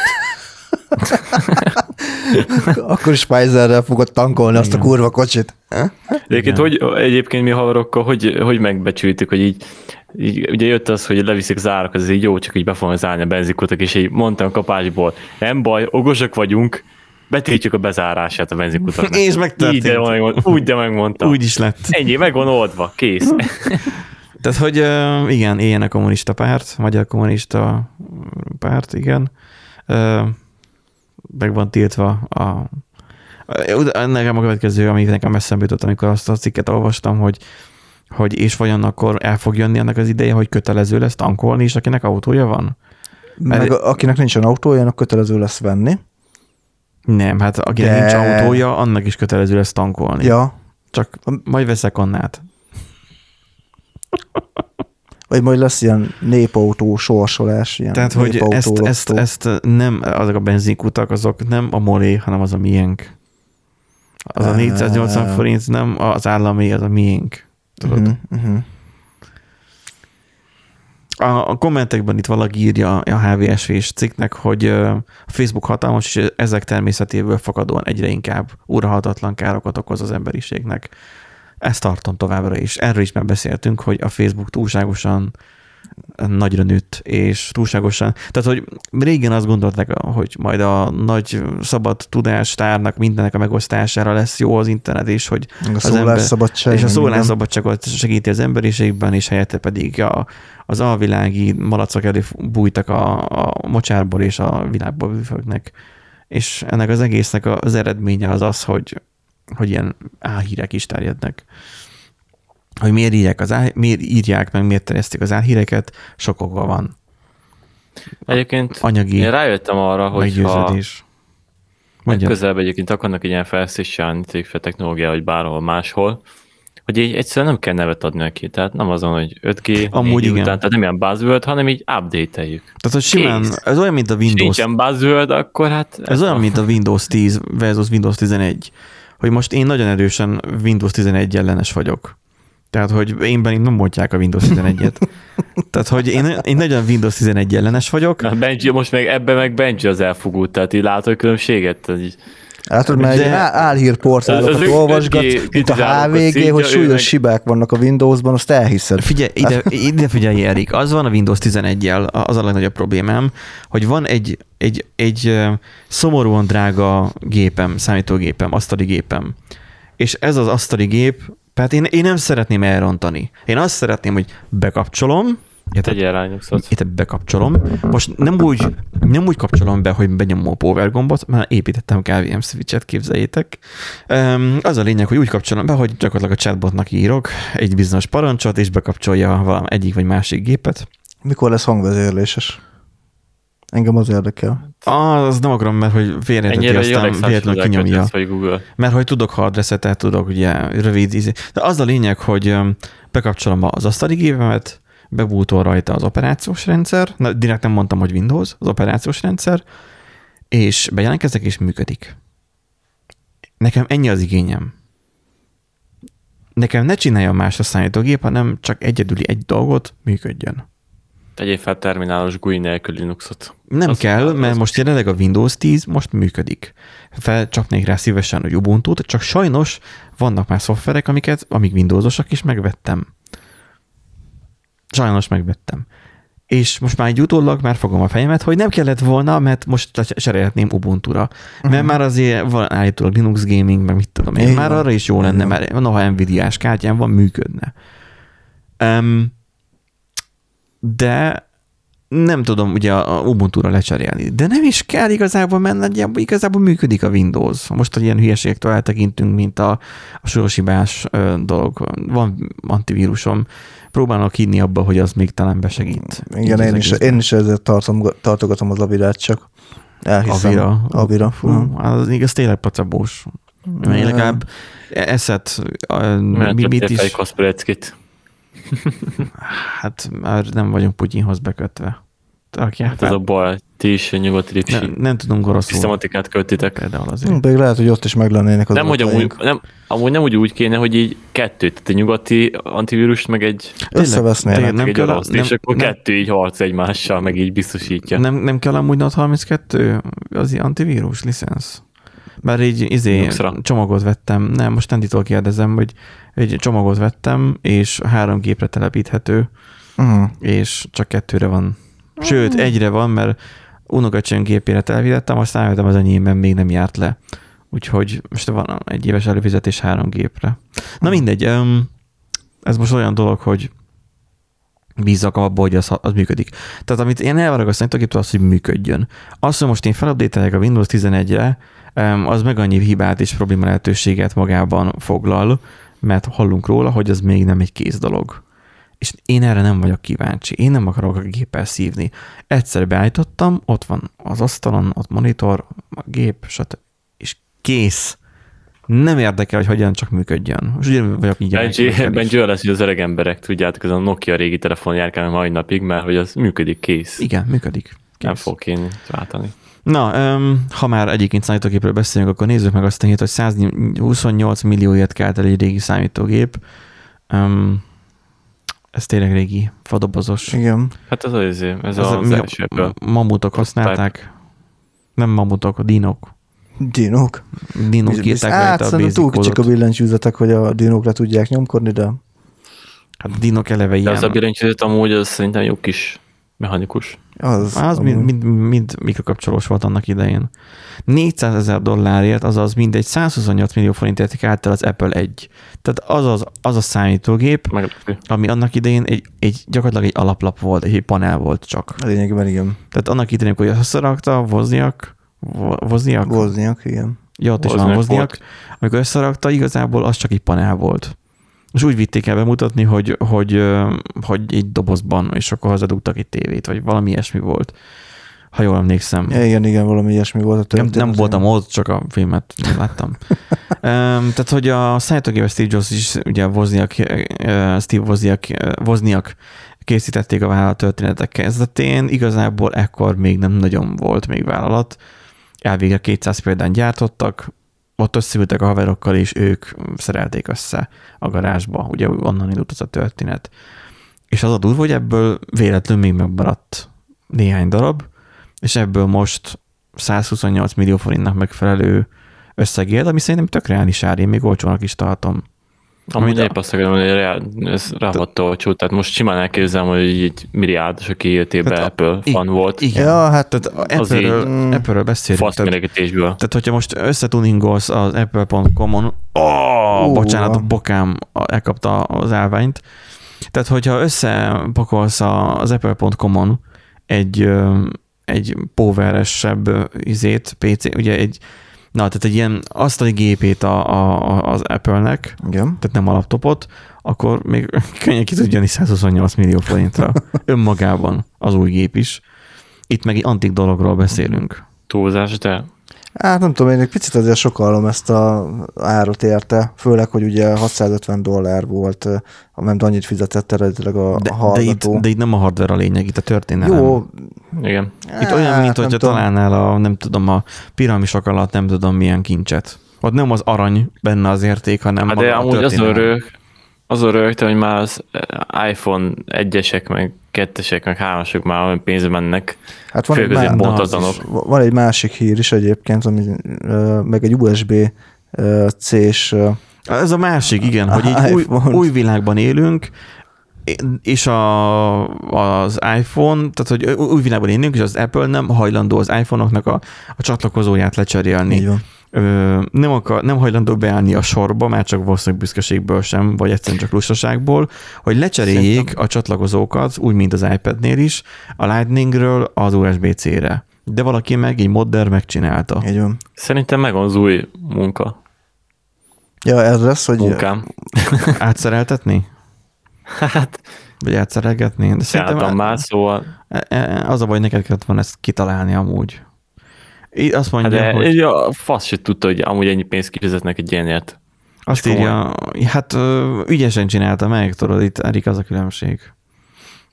Akkor is Pfizerrel fogod tankolni azt a Igen. kurva kocsit. Egyébként, Igen. hogy, egyébként mi havarokkal, hogy, hogy megbecsültük, hogy így, így, ugye jött az, hogy leviszik az árak, az így jó, csak így be fognak zárni a benzinkutak, és így mondtam kapásból, nem baj, okosak vagyunk, betiltjuk a bezárását a benzinkutaknak. És Így de megtörtént. megmondtam, úgy de megmondtam. Úgy is lett. Ennyi, meg van oldva, kész. Tehát, hogy igen, éljen a kommunista párt, magyar kommunista párt, igen. Meg van tiltva a Nekem a következő, ami nekem eszembe jutott, amikor azt a cikket olvastam, hogy hogy és vajon akkor el fog jönni annak az ideje, hogy kötelező lesz tankolni, és akinek autója van? Mert- Meg akinek nincsen autója, annak kötelező lesz venni. Nem, hát akinek De- nincs autója, annak is kötelező lesz tankolni. Ja. Csak majd veszek annát. Vagy majd lesz ilyen népautó sorsolás. Ilyen Tehát, hogy ezt, lottó. ezt, ezt nem, azok a benzinkutak, azok nem a molé, hanem az a miénk. Az a Ah. 480 forint nem az állami, az a miénk. Tudod? Uh-huh, uh-huh. A, a kommentekben itt valaki írja a HVSV-s cikknek, hogy a Facebook hatalmas, és ezek természetéből fakadóan egyre inkább uralhatatlan károkat okoz az emberiségnek. Ezt tartom továbbra is. Erről is már beszéltünk, hogy a Facebook túlságosan nagyra nőtt, és túlságosan, tehát hogy régen azt gondolták, hogy majd a nagy szabad tudástárnak mindennek a megosztására lesz jó az internet, és hogy a az ember- szólásszabadság. és a szólásszabadságot segíti az emberiségben, és helyette pedig a, az alvilági malacok elé bújtak a, a mocsárból és a világból büfögnek. És ennek az egésznek az eredménye az az, hogy, hogy ilyen álhírek is terjednek. Hogy miért írják, az áll, miért írják meg, miért terjesztik az álhíreket, sok oka van. Egyébként Anyagi én rájöttem arra, hogy ha közelben egyébként akarnak egy ilyen fejlesztéssel, cégfel technológia, vagy bárhol máshol, hogy így egyszerűen nem kell nevet adni neki. Tehát nem azon, hogy 5G, Amúgy 4G igen. után, tehát nem ilyen buzzword, hanem így update-eljük. Tehát, hogy simán, Kész. ez olyan, mint a Windows nincsen buzzword, akkor hát... Ez olyan, mint a Windows 10 versus Windows 11, hogy most én nagyon erősen Windows 11 ellenes vagyok. Tehát, hogy én bennem nem mondják a Windows 11-et. Tehát, hogy én, én nagyon Windows 11 ellenes vagyok. Na, Benji, most meg ebben meg Benji az elfogult, tehát így látod a különbséget? Tehát így, Látod, mert egy álhírportálokat Az olvasgat, mint a HVG, hogy súlyos meg- hibák vannak a Windowsban, azt elhiszed. Figyelj, ide, ide figyelj, Erik, az van a Windows 11-jel, az a legnagyobb problémám, hogy van egy, egy, egy szomorúan drága gépem, számítógépem, asztali gépem, és ez az asztali gép, tehát én, én nem szeretném elrontani. Én azt szeretném, hogy bekapcsolom, érted? Tegyél rá nyugszot. itt bekapcsolom. Most nem úgy, nem úgy kapcsolom be, hogy benyomom a power gombot, mert építettem KVM switchet, képzeljétek. Um, az a lényeg, hogy úgy kapcsolom be, hogy gyakorlatilag a chatbotnak írok egy bizonyos parancsot, és bekapcsolja valami egyik vagy másik gépet. Mikor lesz hangvezérléses? Engem az érdekel. Ah, az nem akarom, mert hogy Ennyire aztán véletlenül kinyomja. vagy Google. Mert hogy tudok hardresetet, tudok ugye rövid izé. De az a lényeg, hogy bekapcsolom az asztali gépemet, bebútol rajta az operációs rendszer, na, direkt nem mondtam, hogy Windows, az operációs rendszer, és bejelentkezek, és működik. Nekem ennyi az igényem. Nekem ne csináljon más a számítógép, hanem csak egyedüli egy dolgot működjön. Tegyél fel terminálos GUI nélkül Linuxot. Nem Az- kell, mert az- most jelenleg a Windows 10 most működik. Felcsapnék rá szívesen a ubuntu csak sajnos vannak már szoftverek, amiket, amik Windowsosak is megvettem. Sajnos megvettem. És most már egy utólag már fogom a fejemet, hogy nem kellett volna, mert most cserélhetném Ubuntu-ra. Mert Mhm. már azért van állítólag Linux Gaming, meg mit tudom én, már van. arra is jó lenne, van. mert noha Nvidia-s kártyám van, működne. Um, de nem tudom ugye a Ubuntu-ra lecserélni. De nem is kell igazából, mert nagyjából igazából működik a Windows. Most, hogy ilyen hülyeségektől eltekintünk, mint a, a soroshibás ö, dolog. Van antivírusom. Próbálok hinni abba, hogy az még talán besegít. Igen, az én is, én is ezzel tartom, tartogatom az avirát csak. Elhiszem. Avira. Avira. Fú, Fú. az igaz tényleg placebós. Én legalább eszet, Mert mi, mit is... Kaspereckit. hát már nem vagyunk Putyinhoz bekötve. Rakják Hát ez a baj, ti is nyugati ne, lipsi nem tudunk oroszul. szisztematikát költitek. Például azért. Pedig lehet, hogy ott is meg lennének az Nem, hogy amúgy, nem, amúgy nem úgy, úgy kéne, hogy így kettőt, tehát egy nyugati antivírust, meg egy, meg nem egy kell a- orosz, nem- és akkor nem- kettő így harc egymással, meg így biztosítja. Nem, nem kell amúgy Note 32 az antivírus licensz? Mert így izé, Linuxra. csomagot vettem, nem, most Anditól kérdezem, hogy egy csomagot vettem, és három gépre telepíthető, Uh-huh. és csak kettőre van. Sőt, egyre van, mert unokacsön gépére telepítettem, aztán rájöttem az enyémben még nem járt le. Úgyhogy most van egy éves előfizetés három gépre. Na mindegy, öm, ez most olyan dolog, hogy bízzak abba, hogy az, az működik. Tehát amit én elvárok a számítógéptől, az, hogy működjön. Az, hogy most én felupdatelek a Windows 11-re, öm, az meg annyi hibát és probléma lehetőséget magában foglal, mert hallunk róla, hogy az még nem egy kész dolog. És én erre nem vagyok kíváncsi. Én nem akarok a géppel szívni. Egyszer beállítottam, ott van az asztalon, ott monitor, a gép, stb. És kész. Nem érdekel, hogy hogyan csak működjön. Most ugye vagyok így a Benji. Benji olyan lesz, hogy az öreg emberek, tudjátok, ez a Nokia régi telefon járkál mai napig, mert hogy az működik, kész. Igen, működik. Nem Kész. fog én váltani. Na, um, ha már egyébként számítógépről beszélünk, akkor nézzük meg azt a hírt, hogy 128 millióért kelt el egy régi számítógép. Um, ez tényleg régi, fadobozos. Igen. Hát ez az, ez Ez az, a- az mi- mamutok használták. Nem mamutok, a dinok. Dinók. Dinok biz- írták Hát a basic túl kicsik a billentyűzetek, hogy a dinókra tudják nyomkodni, de Hát a dinok eleve De ilyen. az a billentyűzet amúgy az szerintem jó kis mechanikus. az, Az mind, mind, mind mikrokapcsolós volt annak idején. 400 ezer dollárért, azaz mindegy 128 millió forintért kelt el az Apple 1. Tehát az, az, az a számítógép, Meglepő. ami annak idején egy, egy gyakorlatilag egy alaplap volt, egy panel volt csak. lényegében igen. Tehát annak idején, hogy összerakta, Wozniak, Wo- Wozniak, Gozniak, igen. ja, ott is van volt. amikor összerakta, igazából az csak egy panel volt. És úgy vitték el bemutatni, hogy, hogy, hogy egy dobozban, és akkor hozzádugtak egy tévét, vagy valami ilyesmi volt. Ha jól emlékszem. Ja, igen, igen, valami ilyesmi volt a Nem, történet. nem az voltam igen. ott, csak a filmet láttam. um, tehát, hogy a számítógépes Steve Jobs is, ugye Wozniak, Steve Wozniak, Wozniak készítették a vállalat történetek kezdetén, igazából ekkor még nem nagyon volt még vállalat. Elvégre 200 példán gyártottak, ott összeültek a haverokkal, és ők szerelték össze a garázsba, ugye onnan indult az a történet. És az a durva, hogy ebből véletlenül még megmaradt néhány darab, és ebből most 128 millió forintnak megfelelő összegért, ami szerintem tök reális ár, én még olcsónak is tartom. Amit épp azt akarom hogy ez ráhatta olcsó, tehát most simán elképzelem, hogy így milliárdos, aki életében hát, Apple fan volt. Igen, ja, hát tehát Apple-ről, Apple-ről beszélünk. Tehát, tehát, hogyha most összetuningolsz az apple.com-on, oh, uh, bocsánat, a bokám elkapta az állványt, tehát hogyha összepakolsz az apple.com-on egy, egy poweresebb izét, PC, ugye egy Na, tehát egy ilyen asztali gépét a, a, az Apple-nek, Igen. tehát nem a laptopot, akkor még könnyen ki tudja 128 millió forintra önmagában az új gép is. Itt meg egy antik dologról beszélünk. Túlzás, de Hát nem tudom, én egy picit azért sokalom ezt a árat érte, főleg, hogy ugye 650 dollár volt, nem annyit fizetett eredetileg a, de, a hallgató. De itt, de itt nem a hardware a lényeg, itt a történelem. Jó. Igen. Itt olyan, mint hogyha találnál a, nem tudom, a piramisok alatt nem tudom milyen kincset. Ott nem az arany benne az érték, hanem hát de amúgy az örök, az rögtön, hogy már az iPhone egyesek, meg kettesek, meg hármasok már olyan pénzbe mennek. Hát van, egy, má- na, van egy másik hír is egyébként, ami, meg egy USB C-s ez a másik, igen, hogy így új, új világban élünk, és a, az iPhone, tehát hogy új világban élünk, és az Apple nem hajlandó az iPhone-oknak a, a csatlakozóját lecserélni. Így van nem, akar, nem hajlandó beállni a sorba, már csak valószínűleg büszkeségből sem, vagy egyszerűen csak lustaságból, hogy lecseréljék Szerintem. a csatlakozókat, úgy, mint az iPad-nél is, a Lightningről az USB-C-re. De valaki meg egy modder megcsinálta. Így van. Szerintem megvan az új munka. Ja, ez lesz, hogy... Munkám. Átszereltetni? Hát... Vagy átszerelgetni? De szerintem már, szóval... E- e- az a baj, neked kellett volna ezt kitalálni amúgy. Így azt mondja, hát de hogy... Ja, fasz se tudta, hogy amúgy ennyi pénzt kifizetnek egy ilyenért. Azt írja, hát ügyesen csinálta meg, tudod, itt Erik az a különbség.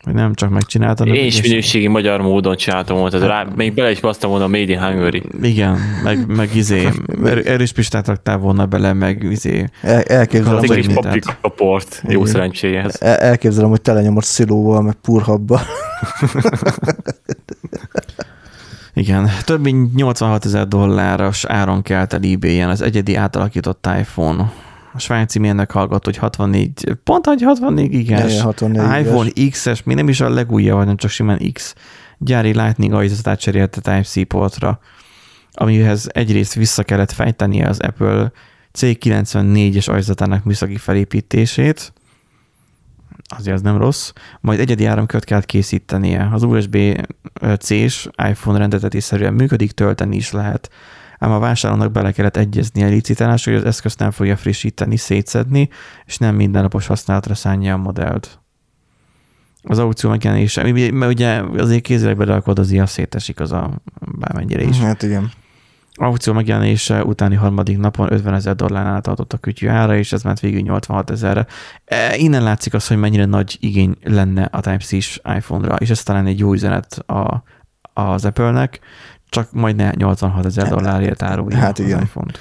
Hogy nem csak megcsinálta. Én is minőségi magyar módon csináltam volt, hát, rá, még bele is basztam volna a Made in Hungary. Igen, meg, meg izé, er, erős pistát raktál volna bele, meg izé. El, elképzelem, hogy... egy paprika port, jó szerencséhez. El, elképzelem, hogy telenyomott szilóval, meg purhabba. Igen, több mint 86 ezer dolláros áron kelt el ebay az egyedi átalakított iPhone. A svájci mérnek hallgat, hogy 64, pont hogy 64 gigas. 64 iPhone XS, még nem is a legújabb, hanem csak simán X. Gyári Lightning ajzatát cserélte Type-C portra, amihez egyrészt vissza kellett fejtenie az Apple C94-es ajzatának műszaki felépítését, azért az nem rossz, majd egyedi áramkört kell készítenie. Az USB-C-s iPhone rendeltetésszerűen működik, tölteni is lehet. Ám a vásárlónak bele kellett egyezni a licitálásra, hogy az eszközt nem fogja frissíteni, szétszedni, és nem mindennapos használatra szánja a modellt. Az aukció megjelenése, mert ugye azért kézileg belerakod, az ilyen szétesik az a bármennyire is. Hát igen aukció megjelenése utáni harmadik napon 50 ezer dollárnál tartott a kütyű ára, és ez ment végül 86 ezerre. E, innen látszik az, hogy mennyire nagy igény lenne a Type-C-s iPhone-ra, és ez talán egy jó üzenet a, az Apple-nek, csak majd ne 86 ezer dollárért árulja hát az iPhone-t.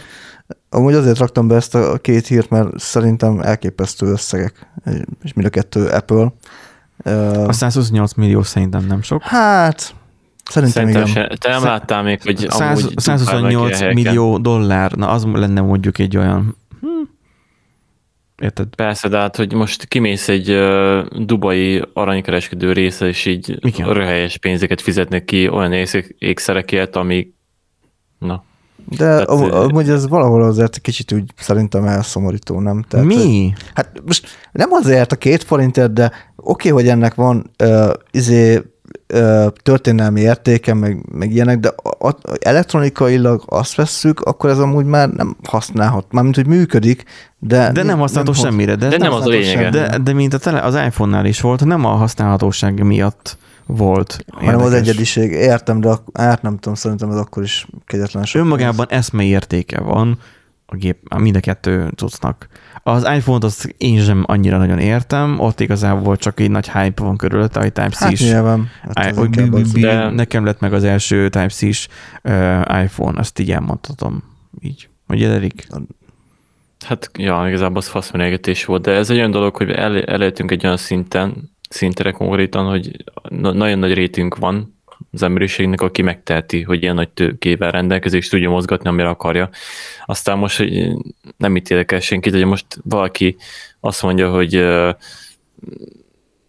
Amúgy azért raktam be ezt a két hírt, mert szerintem elképesztő összegek, és mind a kettő Apple. A 128 millió szerintem nem sok. Hát, Szerintem, Szerintem igen. Se. Te nem láttál még, hogy 100, 128 millió dollár, na az lenne mondjuk egy olyan... Hm. Érted? Persze, de hát, hogy most kimész egy uh, dubai aranykereskedő része, és így Igen. röhelyes pénzeket fizetnek ki olyan ékszerekért, ami... Na. De Tehát, amúgy ez valahol azért kicsit úgy szerintem elszomorító, nem? Tehát, Mi? Hát most nem azért a két forintért, de oké, okay, hogy ennek van uh, izé történelmi értéke, meg, meg ilyenek, de a, a, elektronikailag azt vesszük, akkor ez amúgy már nem használhat, mármint, hogy működik, de... De nem használható nem semmire. De, de nem, nem az a lényege. De, de mint a tele, az iPhone-nál is volt, nem a használhatóság miatt volt. Hanem érdekes. az egyediség. Értem, de hát nem tudom, szerintem ez akkor is kegyetlen sok. Önmagában eszmei értéke van a gép, mind a kettő cuccnak. Az iPhone-t azt én sem annyira nagyon értem, ott igazából csak egy nagy hype van körülötte, a Type-C hát is. Nyilván. Hát de... Nekem lett meg az első Type-C-s uh, iPhone, azt így elmondhatom. Így. Hogy Erik? Hát, ja, igazából az faszmenelgetés volt, de ez egy olyan dolog, hogy el, elértünk egy olyan szinten, szintere konkrétan, hogy na- nagyon nagy rétünk van, az emberiségnek, aki megteheti, hogy ilyen nagy tőkével rendelkezik, és tudja mozgatni, amire akarja. Aztán most hogy nem ítélek el senkit, hogy most valaki azt mondja, hogy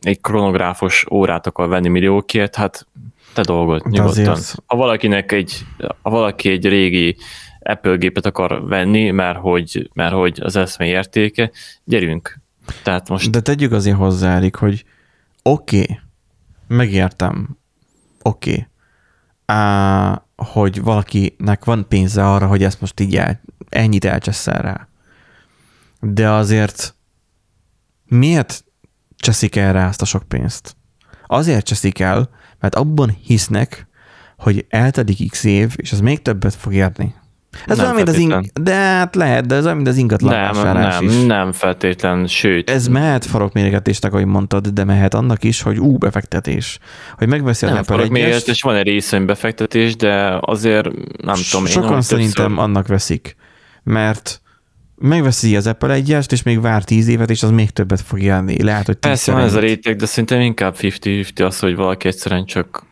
egy kronográfos órát akar venni milliókért, hát te dolgod, nyugodtan. Azért... Ha valakinek egy, ha valaki egy régi Apple gépet akar venni, mert hogy, mert hogy az eszme értéke, gyerünk. Tehát most... De tegyük azért hozzá, Erik, hogy oké, okay, megértem, oké, okay, Á, hogy valakinek van pénze arra, hogy ezt most így el, ennyit elcsesszel rá. De azért miért cseszik el rá ezt a sok pénzt? Azért cseszik el, mert abban hisznek, hogy eltedik x év, és az még többet fog érni. Ez nem olyan, mint az ing... De hát lehet, de ez olyan, mint az ingatlan nem, nem, is. nem feltétlen, sőt. Ez mehet farokméregetésnek, ahogy mondtad, de mehet annak is, hogy ú, befektetés. Hogy megveszi az Apple egyest. és van egy részén befektetés, de azért nem tudom én. Sokan szerintem többször... annak veszik, mert megveszi az Apple egyest, és még vár tíz évet, és az még többet fog jelni. Lehet, hogy Persze van ez a réteg, de szerintem inkább 50-50 az, hogy valaki egyszerűen csak,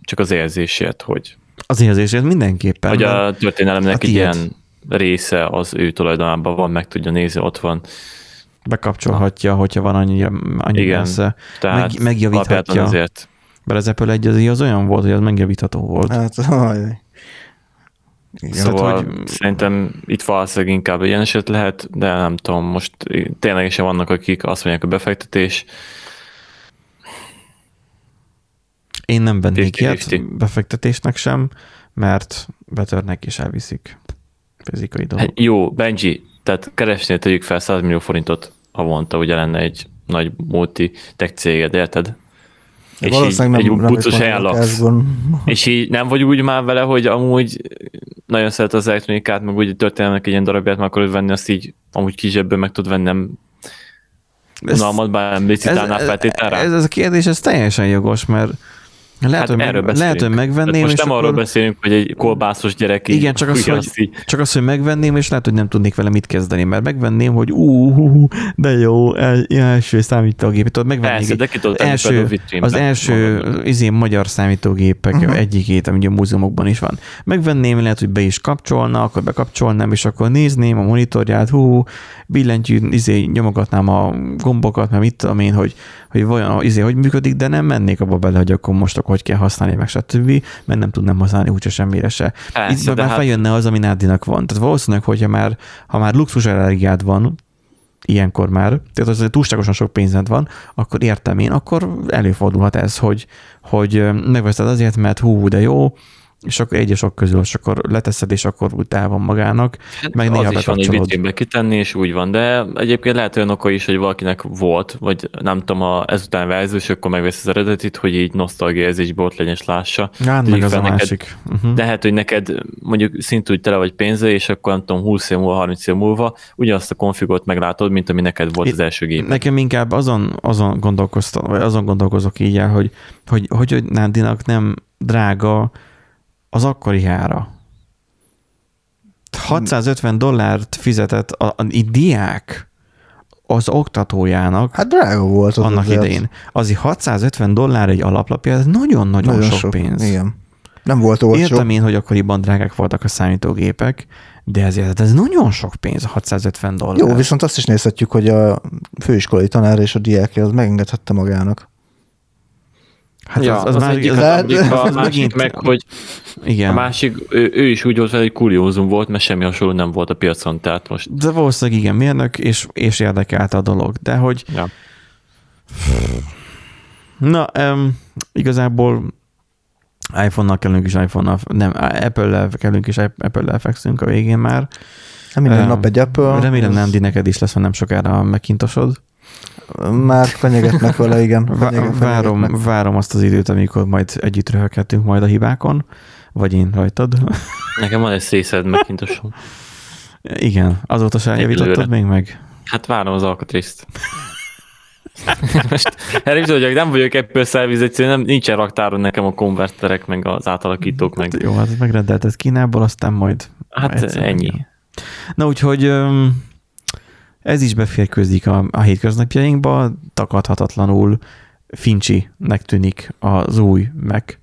csak az érzését, hogy az érzését mindenképpen. Hogy a történelemnek egy ilyen része az ő tulajdonában van, meg tudja nézni, ott van. Bekapcsolhatja, Na. hogyha van annyi, annyi Igen, messze. Tehát meg, megjavíthatja. Azért. Mert az Apple 1 az, az olyan volt, hogy az megjavítható volt. Hát, ajaj. Igen, szóval hát, hogy... szerintem itt valószínűleg inkább ilyen eset lehet, de nem tudom, most ténylegesen vannak, akik azt mondják, a befektetés Én nem vennék ilyet befektetésnek sem, mert betörnek és elviszik fizikai dolog. Hát jó, Benji, tehát keresnél tegyük fel 100 millió forintot havonta, ugye lenne egy nagy multi tech céged, érted? És így nem, egy bucos helyen laksz. És így nem vagy úgy már vele, hogy amúgy nagyon szeret az elektronikát, meg úgy történelmek egy ilyen darabját, meg akarod venni, azt így amúgy kisebből meg tud venni, nem unalmadban nem licitálnál feltételre? Ez, ez, a kérdés, ez teljesen jogos, mert lehet, hát hogy, erről meg, lehet, hogy megvenném. most nem arról beszélünk, hogy egy kolbászos gyerek Igen, csak az, hogy, csak az, hogy megvenném, és lehet, hogy nem tudnék vele mit kezdeni, mert megvenném, hogy ú, de jó, el, első számítógép. Tudod, megvennék Persze, de ki tudod első, az első izé, magyar számítógépek uh-huh. egyikét, ami a múzeumokban is van. Megvenném, lehet, hogy be is kapcsolna, akkor bekapcsolnám, és akkor nézném a monitorját, hú, billentyű, izé, nyomogatnám a gombokat, mert mit tudom én, hogy, hogy vajon izé, hogy működik, de nem mennék abba bele, hogy akkor most akkor hogy kell használni, meg stb., mert nem tudnám használni úgyse semmire se. Persze, Itt már hát... feljönne az, ami Nádinak van. Tehát valószínűleg, hogyha már, ha már luxus energiád van, ilyenkor már, tehát az, túlságosan sok pénzed van, akkor értem én, akkor előfordulhat ez, hogy, hogy megveszed azért, mert hú, de jó, és akkor egy sok közül, és akkor leteszed, és akkor úgy van magának. Hát meg néha az is van egy vitrínbe kitenni, és úgy van, de egyébként lehet olyan oka is, hogy valakinek volt, vagy nem tudom, a ezután verzió, és akkor megvesz az eredetit, hogy így nosztalgia érzésből ott legyen, és lássa. Hát, meg az a neked, másik. Uh-huh. De hát, hogy neked mondjuk szintúgy tele vagy pénze, és akkor nem tudom, 20 év múlva, 30 év múlva ugyanazt a konfigot meglátod, mint ami neked volt az első gép. Nekem inkább azon, azon gondolkoztam, vagy azon gondolkozok így el, hogy, hogy, hogy, hogy Nádinak nem drága az akkori ára. 650 dollárt fizetett a, a, a diák az oktatójának. Hát drága volt az annak azért. idején. Azért 650 dollár egy alaplapja, ez nagyon-nagyon nagyon sok, sok pénz. Igen. Nem volt olcsó. Értem én, hogy akkoriban drágák voltak a számítógépek, de ezért ez nagyon sok pénz, 650 dollár. Jó, viszont azt is nézhetjük, hogy a főiskolai tanár és a diákja az megengedhette magának. Hát ja, az, az, az már, egyik, az, az, a másik meg, hogy igen. a másik, ő, ő is úgy volt hogy kuriózum volt, mert semmi hasonló nem volt a piacon, tehát most... De valószínűleg igen, mérnök, és, és érdekelte a dolog, de hogy... Ja. Na, um, igazából iPhone-nal kellünk is iPhone-nal, nem, Apple-lel kellünk is Apple-lel fekszünk a végén már. Hát minden um, nap egy Apple. Remélem, Nandi, neked is lesz, ha nem sokára a Macintosod. Már fenyegetnek vele, igen. Fenyeget, várom, várom azt az időt, amikor majd együtt röhöghetünk majd a hibákon, vagy én rajtad. Nekem van egy szészed megintosom. Igen, azóta se eljavítottad még meg? Hát várom az alkatrészt. Most erre is vagyok, nem vagyok ebből szervizáció, nem, nincsen raktáron nekem a konverterek, meg az átalakítók, meg. Hát jó, hát megrendelted Kínából, aztán majd. Hát ennyi. Na úgyhogy ez is beférkőzik a, a hétköznapjainkba, takadhatatlanul fincsinek tűnik az új Mac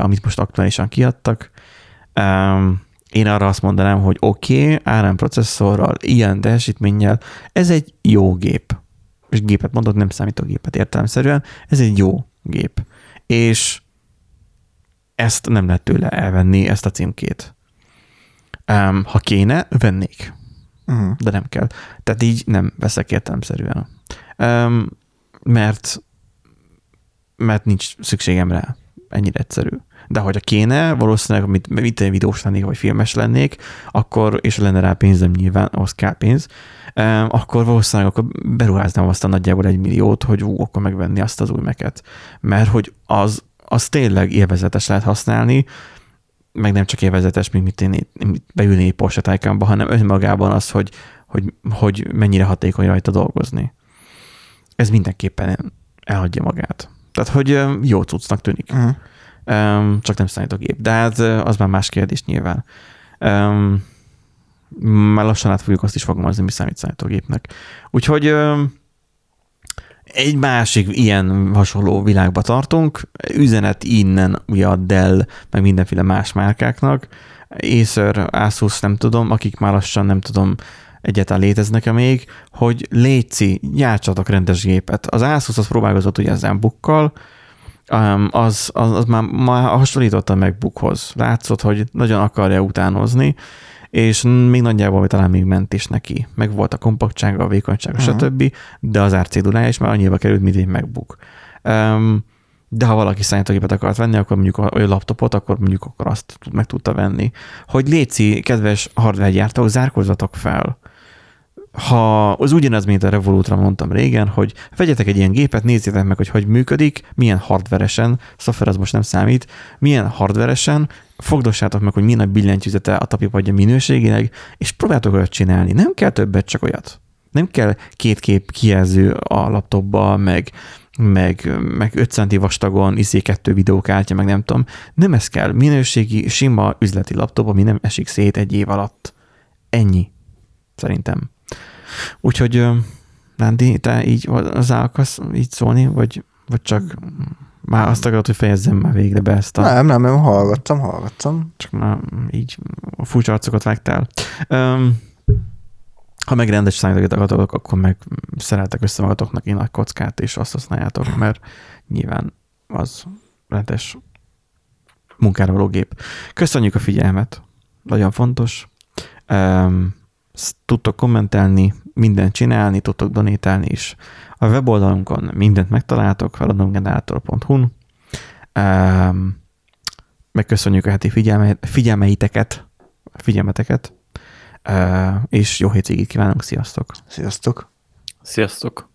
amit most aktuálisan kiadtak. Én arra azt mondanám, hogy oké, okay, ARM processzorral, ilyen teljesítménnyel, ez egy jó gép. És gépet mondod, nem számítógépet értelemszerűen, ez egy jó gép. És ezt nem lehet tőle elvenni, ezt a címkét. Um, ha kéne, vennék. Uh-huh. De nem kell. Tehát így nem veszek értelemszerűen. Um, mert mert nincs szükségem rá. Ennyire egyszerű. De hogyha kéne, valószínűleg, mit, mit egy videós lennék, vagy filmes lennék, akkor, és lenne rá pénzem nyilván, ahhoz kell pénz, um, akkor valószínűleg akkor beruháznám azt a nagyjából egy milliót, hogy ú, akkor megvenni azt az új meket. Mert hogy az, az tényleg élvezetes lehet használni, meg nem csak élvezetes, mint mit én beülni egy Porsche Taycanba, hanem önmagában az, hogy, hogy, hogy mennyire hatékony rajta dolgozni. Ez mindenképpen elhagyja magát. Tehát, hogy jó cuccnak tűnik. Uh-huh. Um, csak nem számítógép. De hát az már más kérdés nyilván. Um, már lassan át fogjuk azt is fogalmazni, mi számít számítógépnek. Úgyhogy um, egy másik ilyen hasonló világba tartunk. Üzenet innen ugye a Dell, meg mindenféle más márkáknak. Acer, Asus, nem tudom, akik már lassan nem tudom, egyáltalán léteznek-e még, hogy létszi, gyártsatok rendes gépet. Az Asus az próbálkozott ugye az MBOok-kal, az, az, az már, már hasonlított a MacBookhoz. Látszott, hogy nagyon akarja utánozni, és még nagyjából talán még ment is neki. Meg volt a kompaktsága, a vékonysága, uh-huh. stb., de az árcédulája is már annyiba került, mint egy MacBook. Um, de ha valaki számítógépet akart venni, akkor mondjuk olyan laptopot, akkor mondjuk akkor azt meg tudta venni. Hogy létszi, kedves hardware gyártók, zárkózatok fel ha az ugyanaz, mint a Revolutra mondtam régen, hogy vegyetek egy ilyen gépet, nézzétek meg, hogy hogy működik, milyen hardveresen, szoftver az most nem számít, milyen hardveresen, fogdossátok meg, hogy milyen a billentyűzete a tapipadja minőségének, és próbáltok olyat csinálni. Nem kell többet, csak olyat. Nem kell két kép kijelző a laptopba, meg, meg, meg 5 centi vastagon, izé kettő videókártya, meg nem tudom. Nem ez kell. Minőségi, sima üzleti laptop, ami nem esik szét egy év alatt. Ennyi. Szerintem. Úgyhogy Nándi, te így hozzá akarsz így szólni, vagy, vagy csak már azt akarod, hogy fejezzem már végre be ezt a... Nem, nem, nem, hallgattam, hallgattam. Csak már így furcsa arcokat vágtál. Um, ha meg rendes számítógépet akartok, akkor meg szereltek össze magatoknak én a kockát, és azt használjátok, mert nyilván az rendes munkára való gép. Köszönjük a figyelmet, nagyon fontos. Um, tudtok kommentelni, mindent csinálni, tudtok donétálni is. A weboldalunkon mindent megtaláltok, feladongenerátor.hu-n. Megköszönjük a heti figyelme, figyelmeiteket, figyelmeteket, és jó hétvégét kívánunk, sziasztok! Sziasztok! Sziasztok!